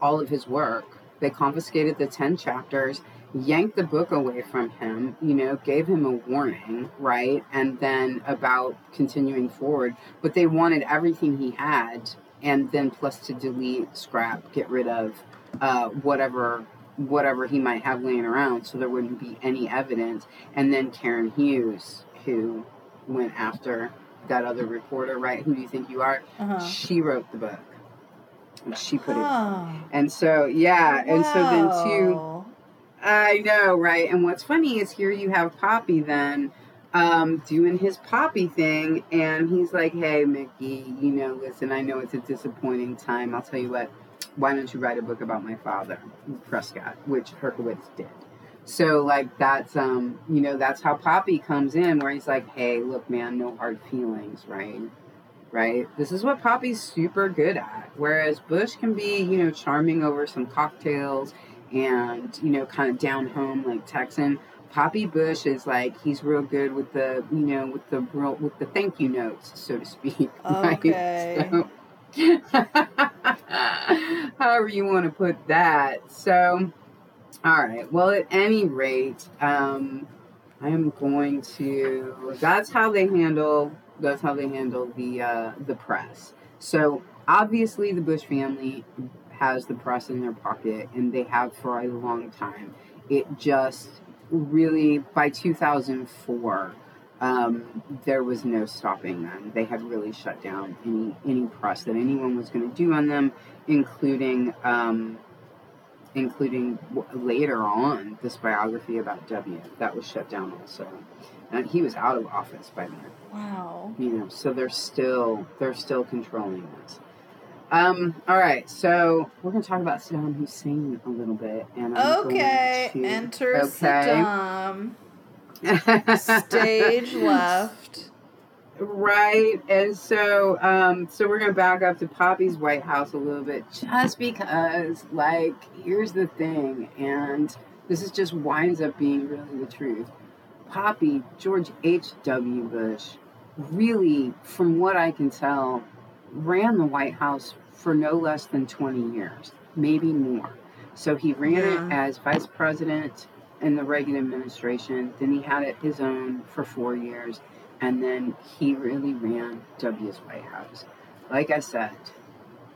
all of his work. They confiscated the ten chapters yanked the book away from him, you know, gave him a warning, right? And then about continuing forward. But they wanted everything he had and then plus to delete, scrap, get rid of uh, whatever whatever he might have laying around so there wouldn't be any evidence. And then Karen Hughes, who went after that other reporter, right? Who do you think you are? Uh-huh. She wrote the book. And she put it. And so, yeah. Wow. And so then, too I know, right? And what's funny is here you have Poppy then um, doing his Poppy thing, and he's like, hey, Mickey, you know, listen, I know it's a disappointing time. I'll tell you what, why don't you write a book about my father, Prescott, which Herskowitz did. So, like, that's, um, you know, that's how Poppy comes in, where he's like, hey, look, man, no hard feelings, right? Right? This is what Poppy's super good at. Whereas Bush can be, you know, charming over some cocktails and you know kind of down home like Texan. Poppy Bush is like he's real good with the you know with the real, with the thank you notes so to speak. Okay. Right? So, however you want to put that. So, all right. Well, at any rate, um, I am going to. That's how they handle. That's how they handle the uh, the press. So obviously, the Bush family has the press in their pocket, and they have for a long time. It just really, by 2004, um, there was no stopping them. They had really shut down any any press that anyone was going to do on them, including um, including later on this biography about W that was shut down also, and he was out of office by then. Wow. You know, so they're still they're still controlling this. Um, all right, so we're going to talk about Saddam Hussein a little bit. And I'm okay, to, enter okay. Saddam. Stage left. Right, and so um, so we're gonna back up to Poppy's White House a little bit, just because, like, here's the thing, and this is just winds up being really the truth. Poppy, George H. W. Bush, really, from what I can tell, ran the White House for no less than 20 years, maybe more. So he ran yeah. it as vice president in the Reagan administration. Then he had it his own for four years. And then he really ran W's White House. Like I said,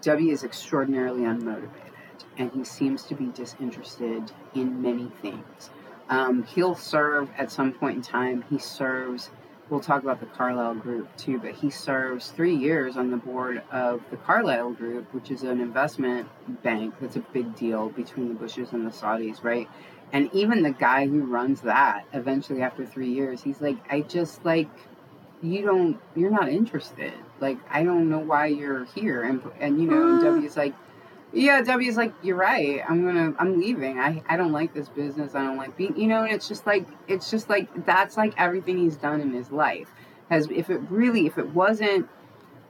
W is extraordinarily unmotivated and he seems to be disinterested in many things. Um, he'll serve at some point in time, he serves we'll talk about the Carlyle Group too, but he serves three years on the board of the Carlyle Group, which is an investment bank that's a big deal between the Bushes and the Saudis, right? And even the guy who runs that, eventually after three years, he's like, I just like, you don't, you're not interested. Like, I don't know why you're here. And, and you know, and mm-hmm. W's like, yeah, W's like, you're right. I'm gonna, I'm leaving. I, I don't like this business. I don't like being, you know. And it's just like, it's just like that's like everything he's done in his life. Has if it really, if it wasn't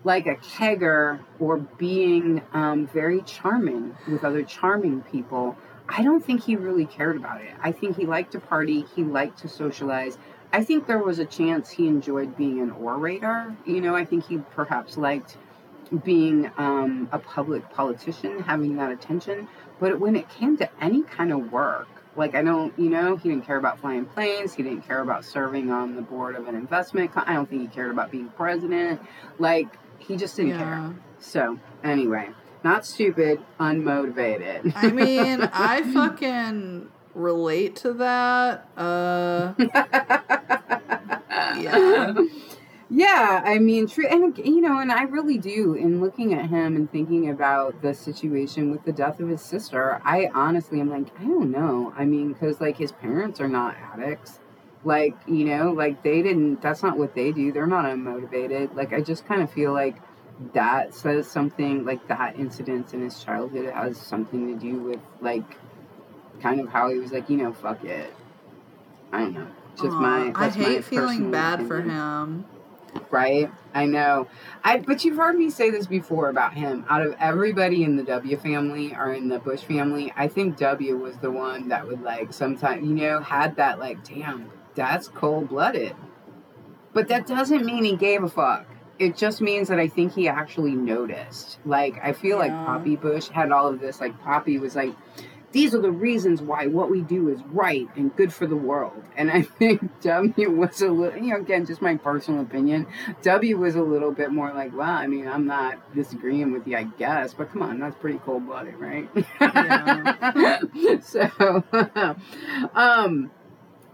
like a kegger or being um, very charming with other charming people. I don't think he really cared about it. I think he liked to party, he liked to socialize. I think there was a chance he enjoyed being an orator. You know, I think he perhaps liked being um, a public politician, having that attention. But when it came to any kind of work, like I don't, you know, he didn't care about flying planes. He didn't care about serving on the board of an investment. Co- I don't think he cared about being president. Like he just didn't Yeah. care. So anyway, not stupid, unmotivated. I mean, I fucking relate to that. Uh, yeah. Yeah, I mean, true, and you know, and I really do. In looking at him and thinking about the situation with the death of his sister, I honestly am like, I don't know. I mean, because like his parents are not addicts, like you know, like they didn't. That's not what they do. They're not unmotivated. Like I just kind of feel like that says something. Like that incident in his childhood has something to do with like kind of how he was like, you know, fuck it. I don't know. Just Aw, my. I that's my hate feeling bad for him. Right? I know. I but you've heard me say this before about him. Out of everybody in the W family or in the Bush family, I think W was the one that would like sometimes, you know, had that like, damn, that's cold blooded. But that doesn't mean he gave a fuck. It just means that I think he actually noticed. Like I feel like Poppy Bush had all of this. Like Poppy was like, these are the reasons why what we do is right and good for the world. And I think W was a little, you know, again, just my personal opinion. W was a little bit more like, well, I mean, I'm not disagreeing with you, I guess, but come on, that's pretty cold blooded, right? so, um,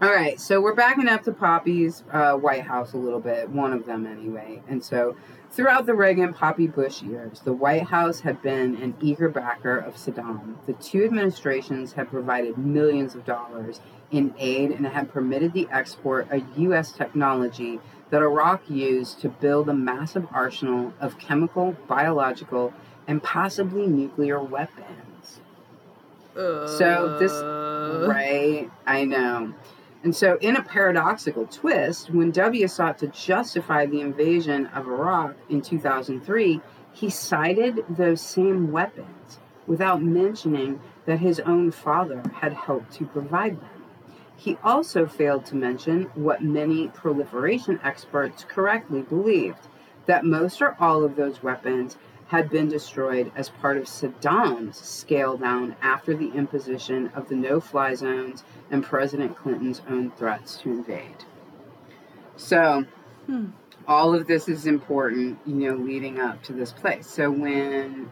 all right, so we're backing up to Poppy's uh, White House a little bit, one of them anyway. And so, throughout the Reagan Poppy Bush years, the White House had been an eager backer of Saddam. The two administrations had provided millions of dollars in aid and had permitted the export of U.S. technology that Iraq used to build a massive arsenal of chemical, biological, and possibly nuclear weapons. So this- Uh, Right, I know. And so, in a paradoxical twist, when W sought to justify the invasion of Iraq in 2003, he cited those same weapons without mentioning that his own father had helped to provide them. He also failed to mention what many proliferation experts correctly believed that most or all of those weapons had been destroyed as part of Saddam's scale down after the imposition of the no fly zones and President Clinton's own threats to invade. So, Hmm. all of this is important, you know, leading up to this place. So, when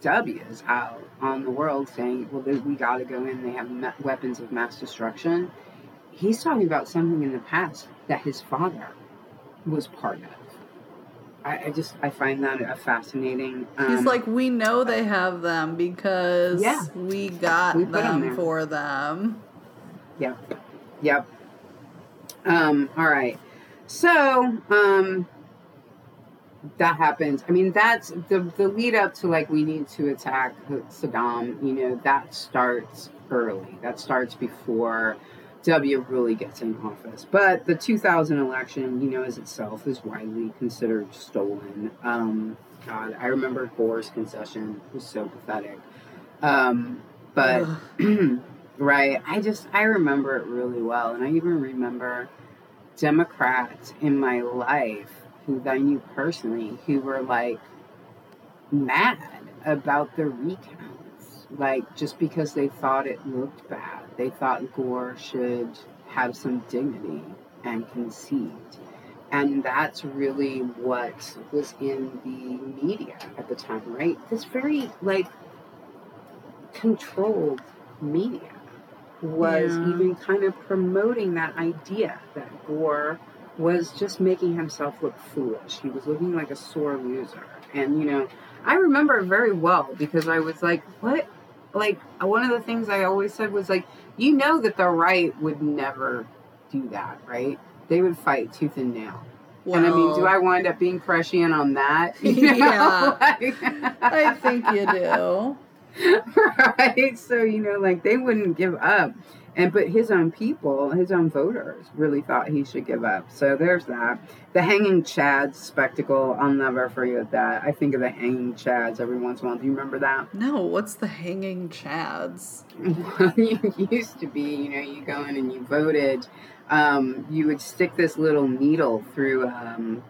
W is out on the world saying, well, they- we got to go in, they have ma- weapons of mass destruction, he's talking about something in the past that his father was part of. I, I just I find that a fascinating. Um, He's like, we know they have them because Yeah. we got We put 'em them for them. Yep. Yep. Um, all right. So, um, that happens. I mean, that's the the lead up to like we need to attack Saddam. You know, that starts early. That starts before W really gets in office. But the 2000 election, you know, as itself is widely considered stolen. Um, God, I remember Gore's concession was so pathetic. Um, but right, I just I remember it really well, and I even remember Democrats in my life who I knew personally who were like mad about the recounts, like just because they thought it looked bad. They thought Gore should have some dignity and conceit. And that's really what was in the media at the time, right? This very like controlled media was Yeah. even kind of promoting that idea that Gore was just making himself look foolish. He was looking like a sore loser. And, you know, I remember very well because I was like, what? Like, one of the things I always said was, like, you know that the right would never do that, right? They would fight tooth and nail. and I mean, do I wind up being prescient on that? You know? Yeah. Like- I think you do. right? So, you know, like they wouldn't give up. And but his own people, his own voters, really thought he should give up. So there's that. The hanging Chads spectacle, I'll never forget that. I think of the hanging Chads every once in a while. Do you remember that? No, what's the hanging Chads? Well, you used to be, you know, you go in and you voted. Um, you would stick this little needle through um,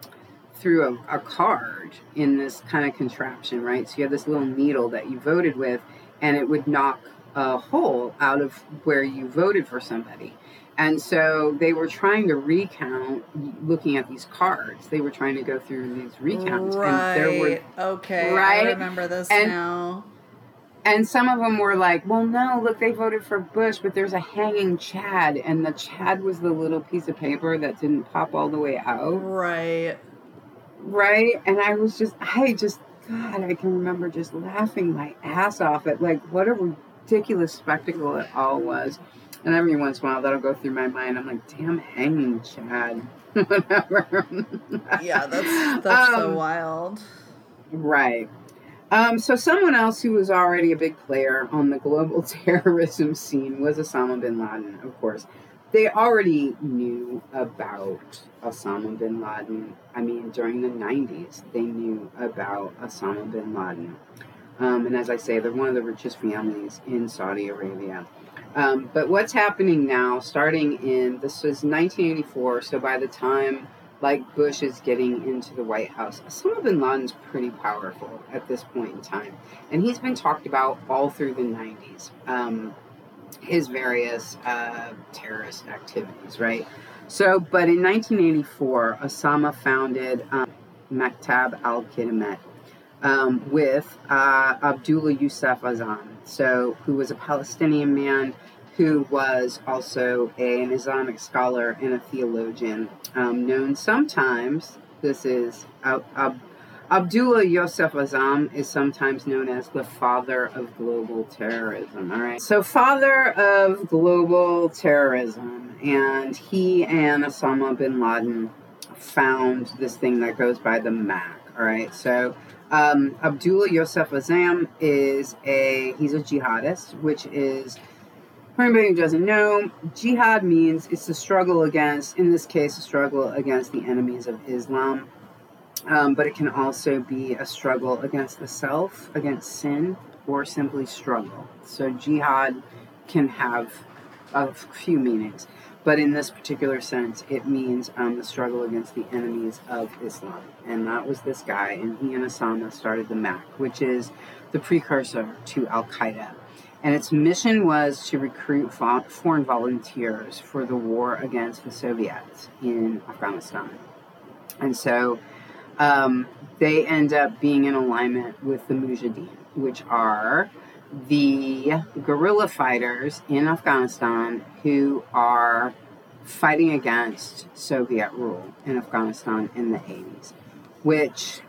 through a, a card in this kind of contraption, right? So you have this little needle that you voted with, and it would knock a hole out of where you voted for somebody. And so they were trying to recount looking at these cards. They were trying to go through these recounts. Right. And there were okay. I Right? remember this And- now. and some of them were like, well, no, look, they voted for Bush, but there's a hanging Chad. And the Chad was the little piece of paper that didn't pop all the way out. Right. Right? And I was just, I just, God, I can remember just laughing my ass off at like what a ridiculous spectacle it all was. And every once in a while that'll go through my mind. I'm like, damn hanging Chad. Whatever. Yeah, that's that's so Um, wild. Right. Um, so someone else who was already a big player on the global terrorism scene was Osama bin Laden, of course. They already knew about Osama bin Laden. I mean, during the 90s, they knew about Osama bin Laden. Um, and as I say, they're one of the richest families in Saudi Arabia. Um, but what's happening now, starting in, this was 1984, so by the time like Bush is getting into the White House. Osama bin Laden's pretty powerful at this point in time, and he's been talked about all through the 90s. Um, his various uh, terrorist activities, right? So, but in 1984, Osama founded um, Maktab al Khidamat um, with uh, Abdullah Yusuf Azzam, so who was a Palestinian man who was also a, an Islamic scholar and a theologian, um, known sometimes. This is Ab- Ab- Abdullah Yusuf Azzam is sometimes known as the father of global terrorism. All right, so father of global terrorism, and he and Osama bin Laden found this thing that goes by the MAC. All right, so um, Abdullah Yusuf Azzam is a he's a jihadist, which is for anybody who doesn't know, jihad means it's a struggle against, in this case, a struggle against the enemies of Islam. Um, but it can also be a struggle against the self, against sin, or simply struggle. So jihad can have a few meanings. But in this particular sense, it means um, the struggle against the enemies of Islam. And that was this guy, and he and Osama started the MAC, which is the precursor to Al Qaeda and its mission was to recruit foreign volunteers for the war against the Soviets in Afghanistan. And so um, they end up being in alignment with the Mujahideen, which are the guerrilla fighters in Afghanistan who are fighting against Soviet rule in Afghanistan in the 80s, which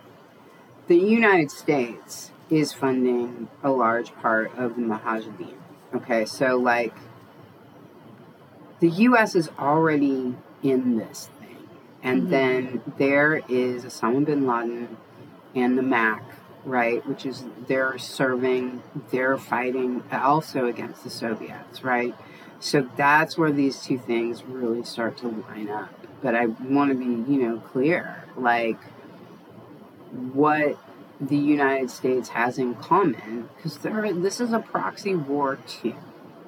the United States is funding a large part of the Mujahideen. Okay, so like the U.S. is already in this thing, and Mhm. then there is Osama bin Laden and the MAC, right? Which is they're serving, they're fighting also against the Soviets, right? So that's where these two things really start to line up. But I want to be, you know, clear, like what the United States has in common because this is a proxy war too,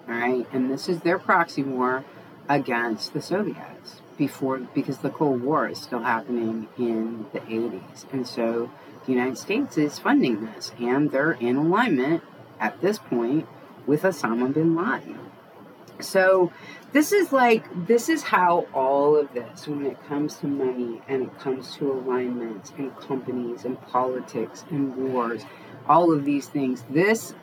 all right, and this is their proxy war against the Soviets before because the Cold War is still happening in the 80s, and so the United States is funding this, and they're in alignment at this point with Osama bin Laden. So this is like this is how all of this when it comes to money and it comes to alignments and companies and politics and wars all of these things this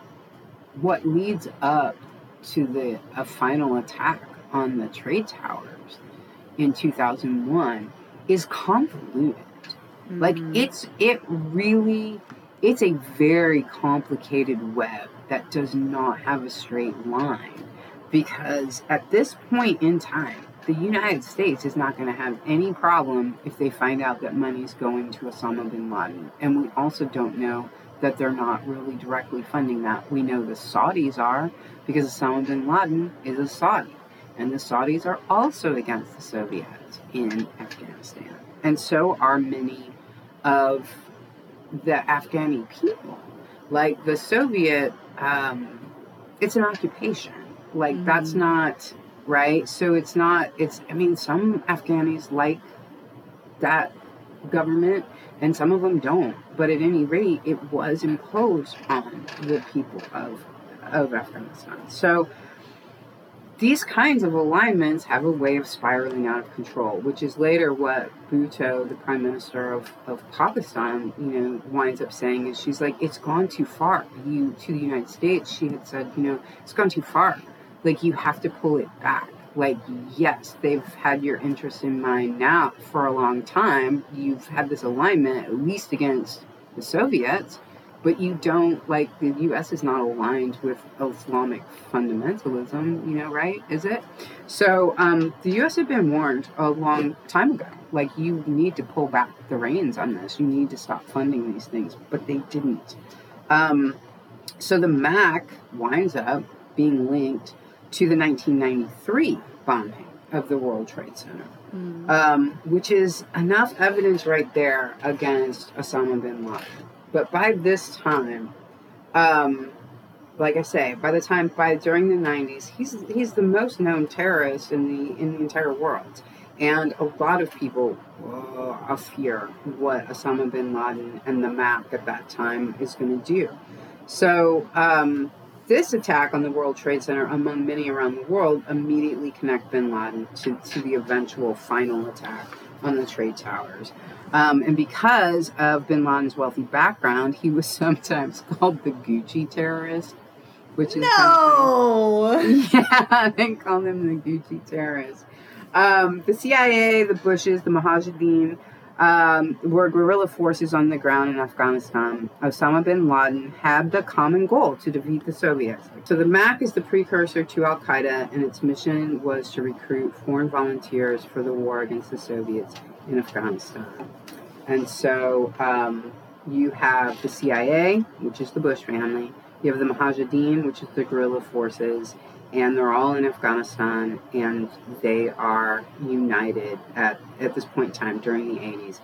what leads up to the a final attack on the trade towers in 2001 is convoluted like Mhm. it's it really it's a very complicated web that does not have a straight line because at this point in time the United States is not going to have any problem if they find out that money is going to Osama bin Laden and we also don't know that they're not really directly funding that. We know the Saudis are because Osama bin Laden is a Saudi, and the Saudis are also against the Soviets in Afghanistan, and so are many of the Afghani people. Like the Soviet, um, it's an occupation. Like mm-hmm. that's not right. So it's not. It's. I mean, some Afghanis like that government and some of them don't. But at any rate, it was imposed on the people of of Afghanistan. So these kinds of alignments have a way of spiraling out of control, which is later what Bhutto, the prime minister of, of Pakistan, you know, winds up saying is she's like, it's gone too far. You to the United States, she had said, you know, it's gone too far. Like you have to pull it back like yes they've had your interest in mind now for a long time you've had this alignment at least against the soviets but you don't like the us is not aligned with islamic fundamentalism you know right? Is it? So um, the us had been warned a long time ago like you need to pull back the reins on this. You need to stop funding these things. But they didn't. Um, so the mac winds up being linked to the 1993 bombing of the World Trade Center, mm. um, which is enough evidence right there against Osama bin Laden. But by this time, um, like I say, by the time by during the 90s, he's he's the most known terrorist in the in the entire world, and a lot of people uh, fear what Osama bin Laden and the MAC at that time is going to do. So. Um, this attack on the World Trade Center, among many around the world, immediately connect bin Laden to, to the eventual final attack on the trade towers. Um, and because of bin Laden's wealthy background, he was sometimes called the Gucci terrorist, which is no, yeah, they call him the Gucci terrorist. Um, the CIA, the Bushes, the Mujahideen um, were guerrilla forces on the ground in Afghanistan. Osama bin Laden had the common goal to defeat the Soviets. So the MAC is the precursor to Al Qaeda, and its mission was to recruit foreign volunteers for the war against the Soviets in Afghanistan. And so um, you have the CIA, which is the Bush family. You have the Mujahideen, which is the guerrilla forces, and they're all in Afghanistan, and they are united at, at this point in time during the 80s.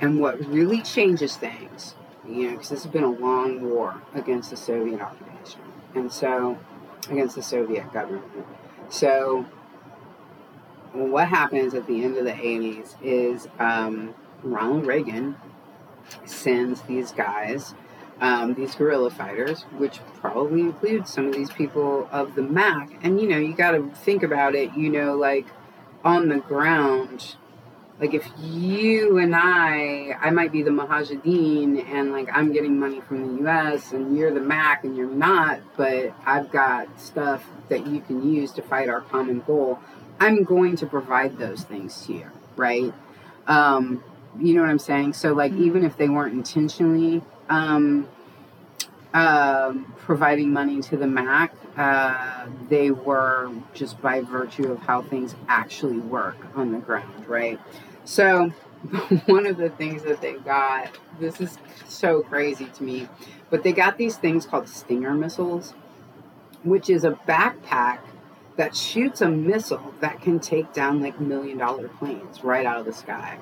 And what really changes things, you know, because this has been a long war against the Soviet occupation, and so against the Soviet government. So, what happens at the end of the 80s is um, Ronald Reagan sends these guys um, these guerrilla fighters, which probably includes some of these people of the MAC. And you know, you got to think about it, you know, like on the ground. Like if you and I, I might be the Mujahideen and like I'm getting money from the US and you're the MAC and you're not, but I've got stuff that you can use to fight our common goal. I'm going to provide those things to you, right? Um, you know what I'm saying? So like mm-hmm. even if they weren't intentionally um, uh, providing money to the MAC, uh, they were just by virtue of how things actually work on the ground, right? So, one of the things that they got, this is so crazy to me, but they got these things called Stinger missiles, which is a backpack that shoots a missile that can take down like million dollar planes right out of the sky.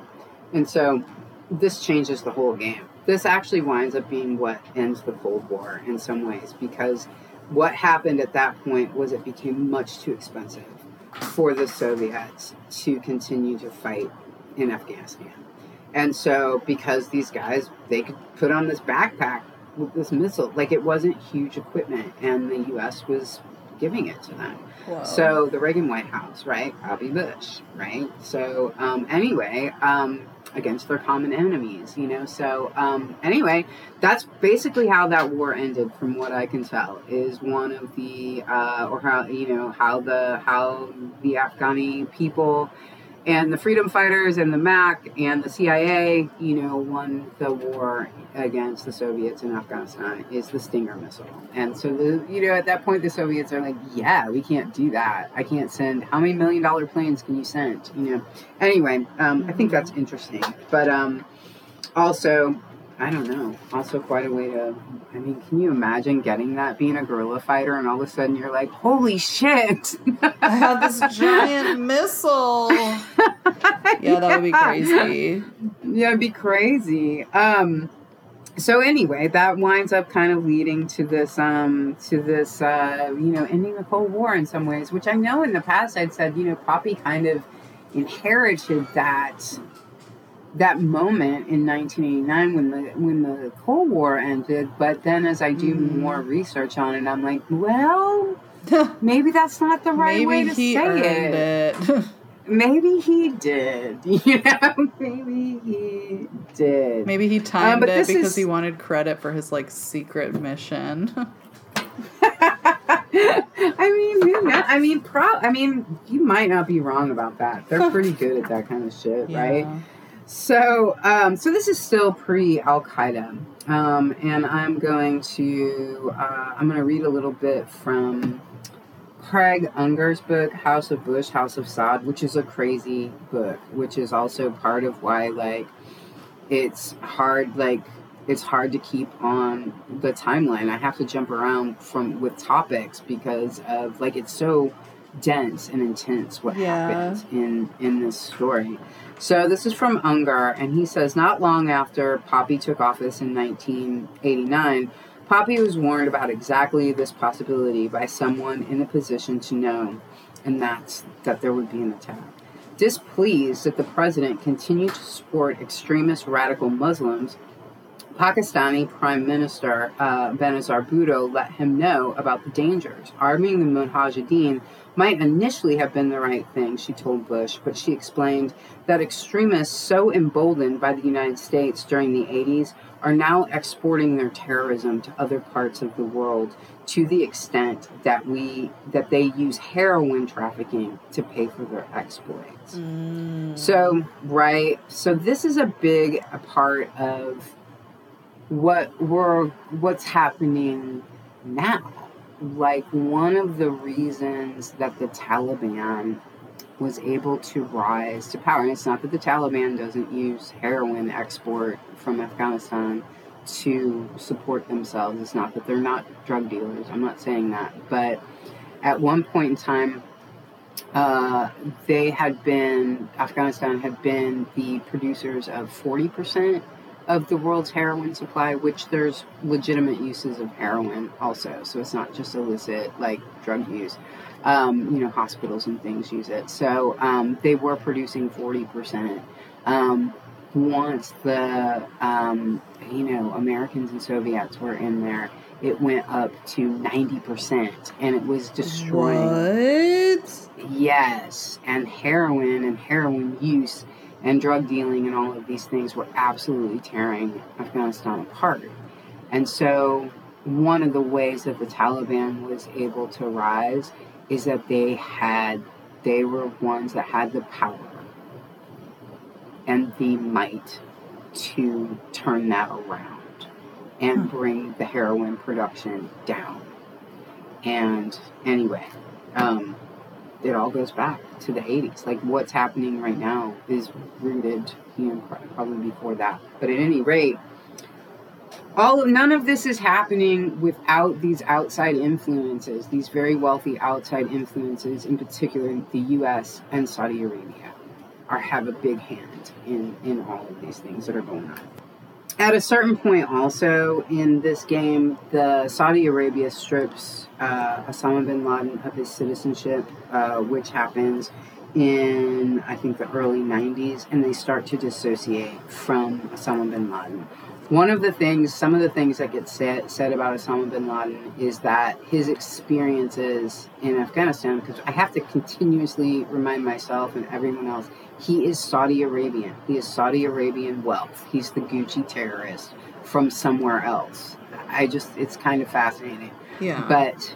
And so, this changes the whole game this actually winds up being what ends the Cold War in some ways because what happened at that point was it became much too expensive for the Soviets to continue to fight in Afghanistan. And so, because these guys, they could put on this backpack with this missile, like it wasn't huge equipment, and the U.S. was giving it to them. Whoa. So the Reagan White House, right? Poppy Bush, right? So um, anyway, um, against their common enemies, you know. So um, anyway, that's basically how that war ended, from what I can tell. Is one of the uh, or how you know how the how the Afghani people and the freedom fighters and the MAC and the CIA, you know, won the war against the Soviets in Afghanistan is the Stinger missile. And so, the, you know, at that point, the Soviets are like, yeah, we can't do that. I can't send, how many million dollar planes can you send? You know, anyway, um, I think that's interesting. But um, also, I don't know. Also, quite a way to. I mean, can you imagine getting that being a guerrilla fighter, and all of a sudden you're like, "Holy shit!" I have this giant missile. Yeah, that would be crazy. Yeah, it'd be crazy. Um, so anyway, that winds up kind of leading to this, um, to this, uh, you know, ending the Cold War in some ways. Which I know in the past I'd said, you know, Poppy kind of inherited that that moment in 1989 when the when the Cold War ended. But then, as I do Mhm. more research on it, I'm like, well, maybe that's not the right Maybe way to say it. it. Maybe he did. You know, maybe he did. Maybe he timed but it because is- he wanted credit for his like secret mission. I mean, who knows? I mean, pro. I mean, you might not be wrong about that. They're pretty good at that kind of shit, right? So, um, so this is still pre Al Qaeda, um, and I'm going to uh, I'm going to read a little bit from Craig Unger's book, House of Bush, House of Saud, which is a crazy book, which is also part of why like it's hard like it's hard to keep on the timeline. I have to jump around from with topics because of like it's so dense and intense what Yeah. happens in in this story. So this is from Unger, and he says not long after Poppy took office in 1989, Poppy was warned about exactly this possibility by someone in a position to know, and that's that there would be an attack. Displeased that the president continued to support extremist radical Muslims, Pakistani Prime Minister uh, Benazir Bhutto let him know about the dangers. Arming the Mujahideen might initially have been the right thing, she told Bush, but she explained that extremists so emboldened by the United States during the 80s are now exporting their terrorism to other parts of the world to the extent that we that they use heroin trafficking to pay for their exploits. Mm. So, right. So this is a big a part of what we're what's happening now. Like one of the reasons that the Taliban was able to rise to power, and it's not that the Taliban doesn't use heroin export from Afghanistan to support themselves. It's not that they're not drug dealers. I'm not saying that. But at one point in time, uh, they had been Afghanistan had been the producers of forty percent of the world's heroin supply, which there's legitimate uses of heroin also. So it's not just illicit like drug use. Um, you know, hospitals and things use it. So um, they were producing forty percent. Um, once the um, you know Americans and Soviets were in there, it went up to ninety percent, and it was destroying. What? Yes, and heroin and heroin use and drug dealing and all of these things were absolutely tearing Afghanistan apart. And so, one of the ways that the Taliban was able to rise is that they had, they were ones that had the power and the might to turn that around and Hmm. bring the heroin production down. And anyway, um, it all goes back to the 80s. Like what's happening right now is rooted, you know, probably before that. But at any rate, all none of this is happening without these outside influences, these very wealthy outside influences, in particular the U.S. and Saudi Arabia, are have a big hand in in all of these things that are going on. At a certain point, also in this game, the Saudi Arabia strips uh, Osama bin Laden of his citizenship, uh, which happens in I think the early '90s, and they start to dissociate from Osama bin Laden. One of the things, some of the things that get said, said about Osama bin Laden is that his experiences in Afghanistan, because I have to continuously remind myself and everyone else, he is Saudi Arabian. He is Saudi Arabian wealth. He's the Gucci terrorist from somewhere else. I just, it's kind of fascinating. Yeah. But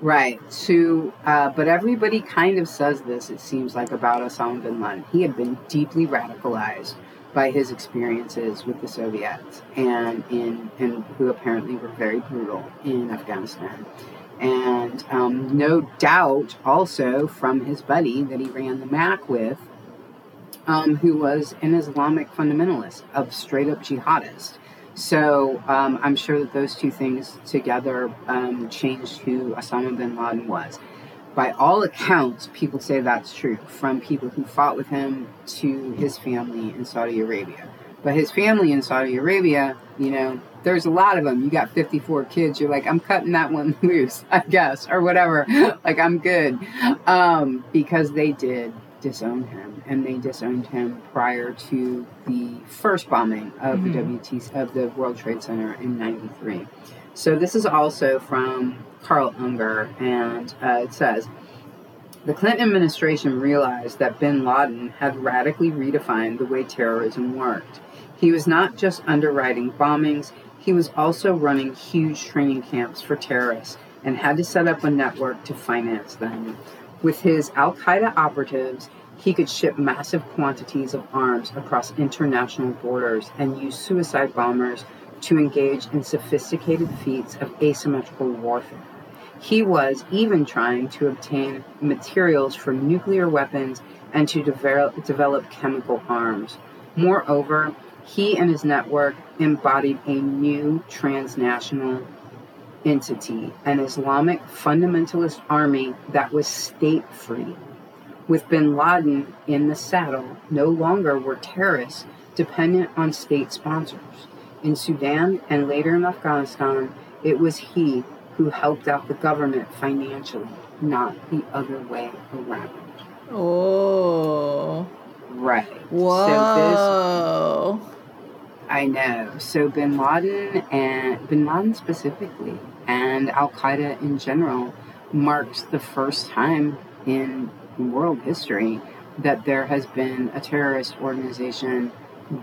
right to, uh, but everybody kind of says this. It seems like about Osama bin Laden. He had been deeply radicalized by his experiences with the Soviets and in and who apparently were very brutal in Afghanistan. And um, no doubt also from his buddy that he ran the MAC with, um, who was an Islamic fundamentalist, a straight up jihadist. So um, I'm sure that those two things together um, changed who Osama bin Laden was. By all accounts, people say that's true, from people who fought with him to his family in Saudi Arabia. But his family in Saudi Arabia, you know, there's a lot of them. You got 54 kids. You're like, I'm cutting that one loose, I guess, or whatever. like, I'm good. Um, because they did disown him, and they disowned him prior to the first bombing of mm-hmm. the WT of the World Trade Center in '93. So this is also from Carl Unger, and uh, it says. The Clinton administration realized that bin Laden had radically redefined the way terrorism worked. He was not just underwriting bombings, he was also running huge training camps for terrorists and had to set up a network to finance them. With his Al Qaeda operatives, he could ship massive quantities of arms across international borders and use suicide bombers to engage in sophisticated feats of asymmetrical warfare. He was even trying to obtain materials for nuclear weapons and to develop, develop chemical arms. Moreover, he and his network embodied a new transnational entity, an Islamic fundamentalist army that was state free. With bin Laden in the saddle, no longer were terrorists dependent on state sponsors. In Sudan and later in Afghanistan, it was he who helped out the government financially, not the other way around. Oh. Right. Whoa. So this, I know. So bin Laden and bin Laden specifically and Al Qaeda in general marks the first time in world history that there has been a terrorist organization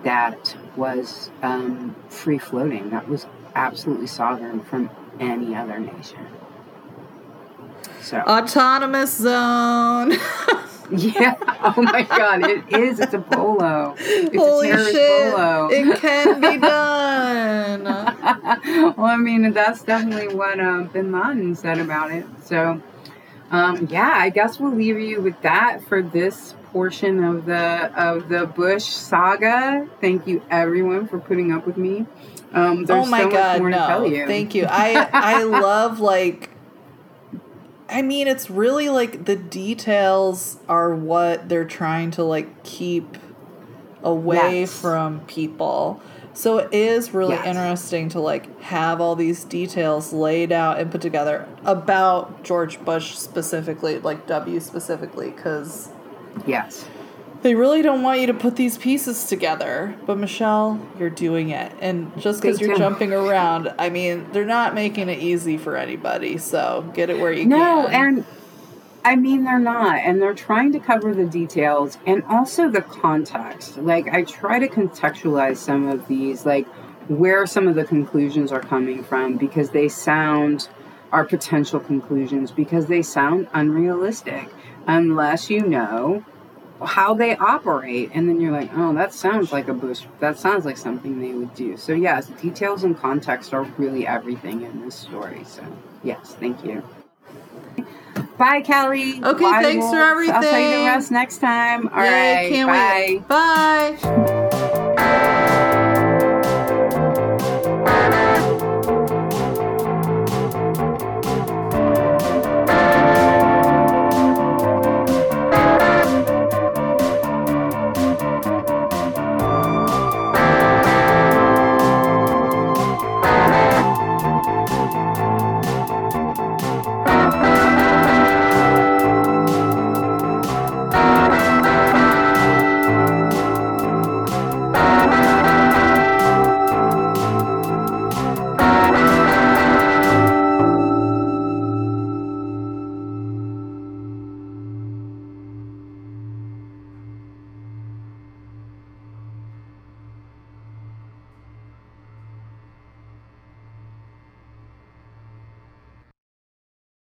that was um, free floating, that was absolutely sovereign from any other nation. So autonomous zone. Yeah. Oh my God, it is. It's a polo. It's Holy a shit! Polo. It can be done. well, I mean, that's definitely what uh, Bin Laden said about it. So, um, yeah, I guess we'll leave you with that for this portion of the of the Bush saga. Thank you, everyone, for putting up with me. Um, there's oh my so God, no! Thank you. I I love like I mean, it's really like the details are what they're trying to like keep away yes. from people. So it is really yes. interesting to like have all these details laid out and put together about George Bush specifically, like W specifically, because yes, they really don't want you to put these pieces together. But Michelle, you're doing it. And just because you're jumping around, I mean, they're not making it easy for anybody. So get it where you no, can. No, and I mean, they're not. And they're trying to cover the details and also the context. Like, I try to contextualize some of these, like, where some of the conclusions are coming from because they sound are potential conclusions because they sound unrealistic unless you know how they operate and then you're like oh that sounds like a bush that sounds like something they would do so yes details and context are really everything in this story so yes thank you bye kelly. Okay bye, thanks Wolf. for everything i'll tell you the rest next time. All Yay, right, can't bye. wait bye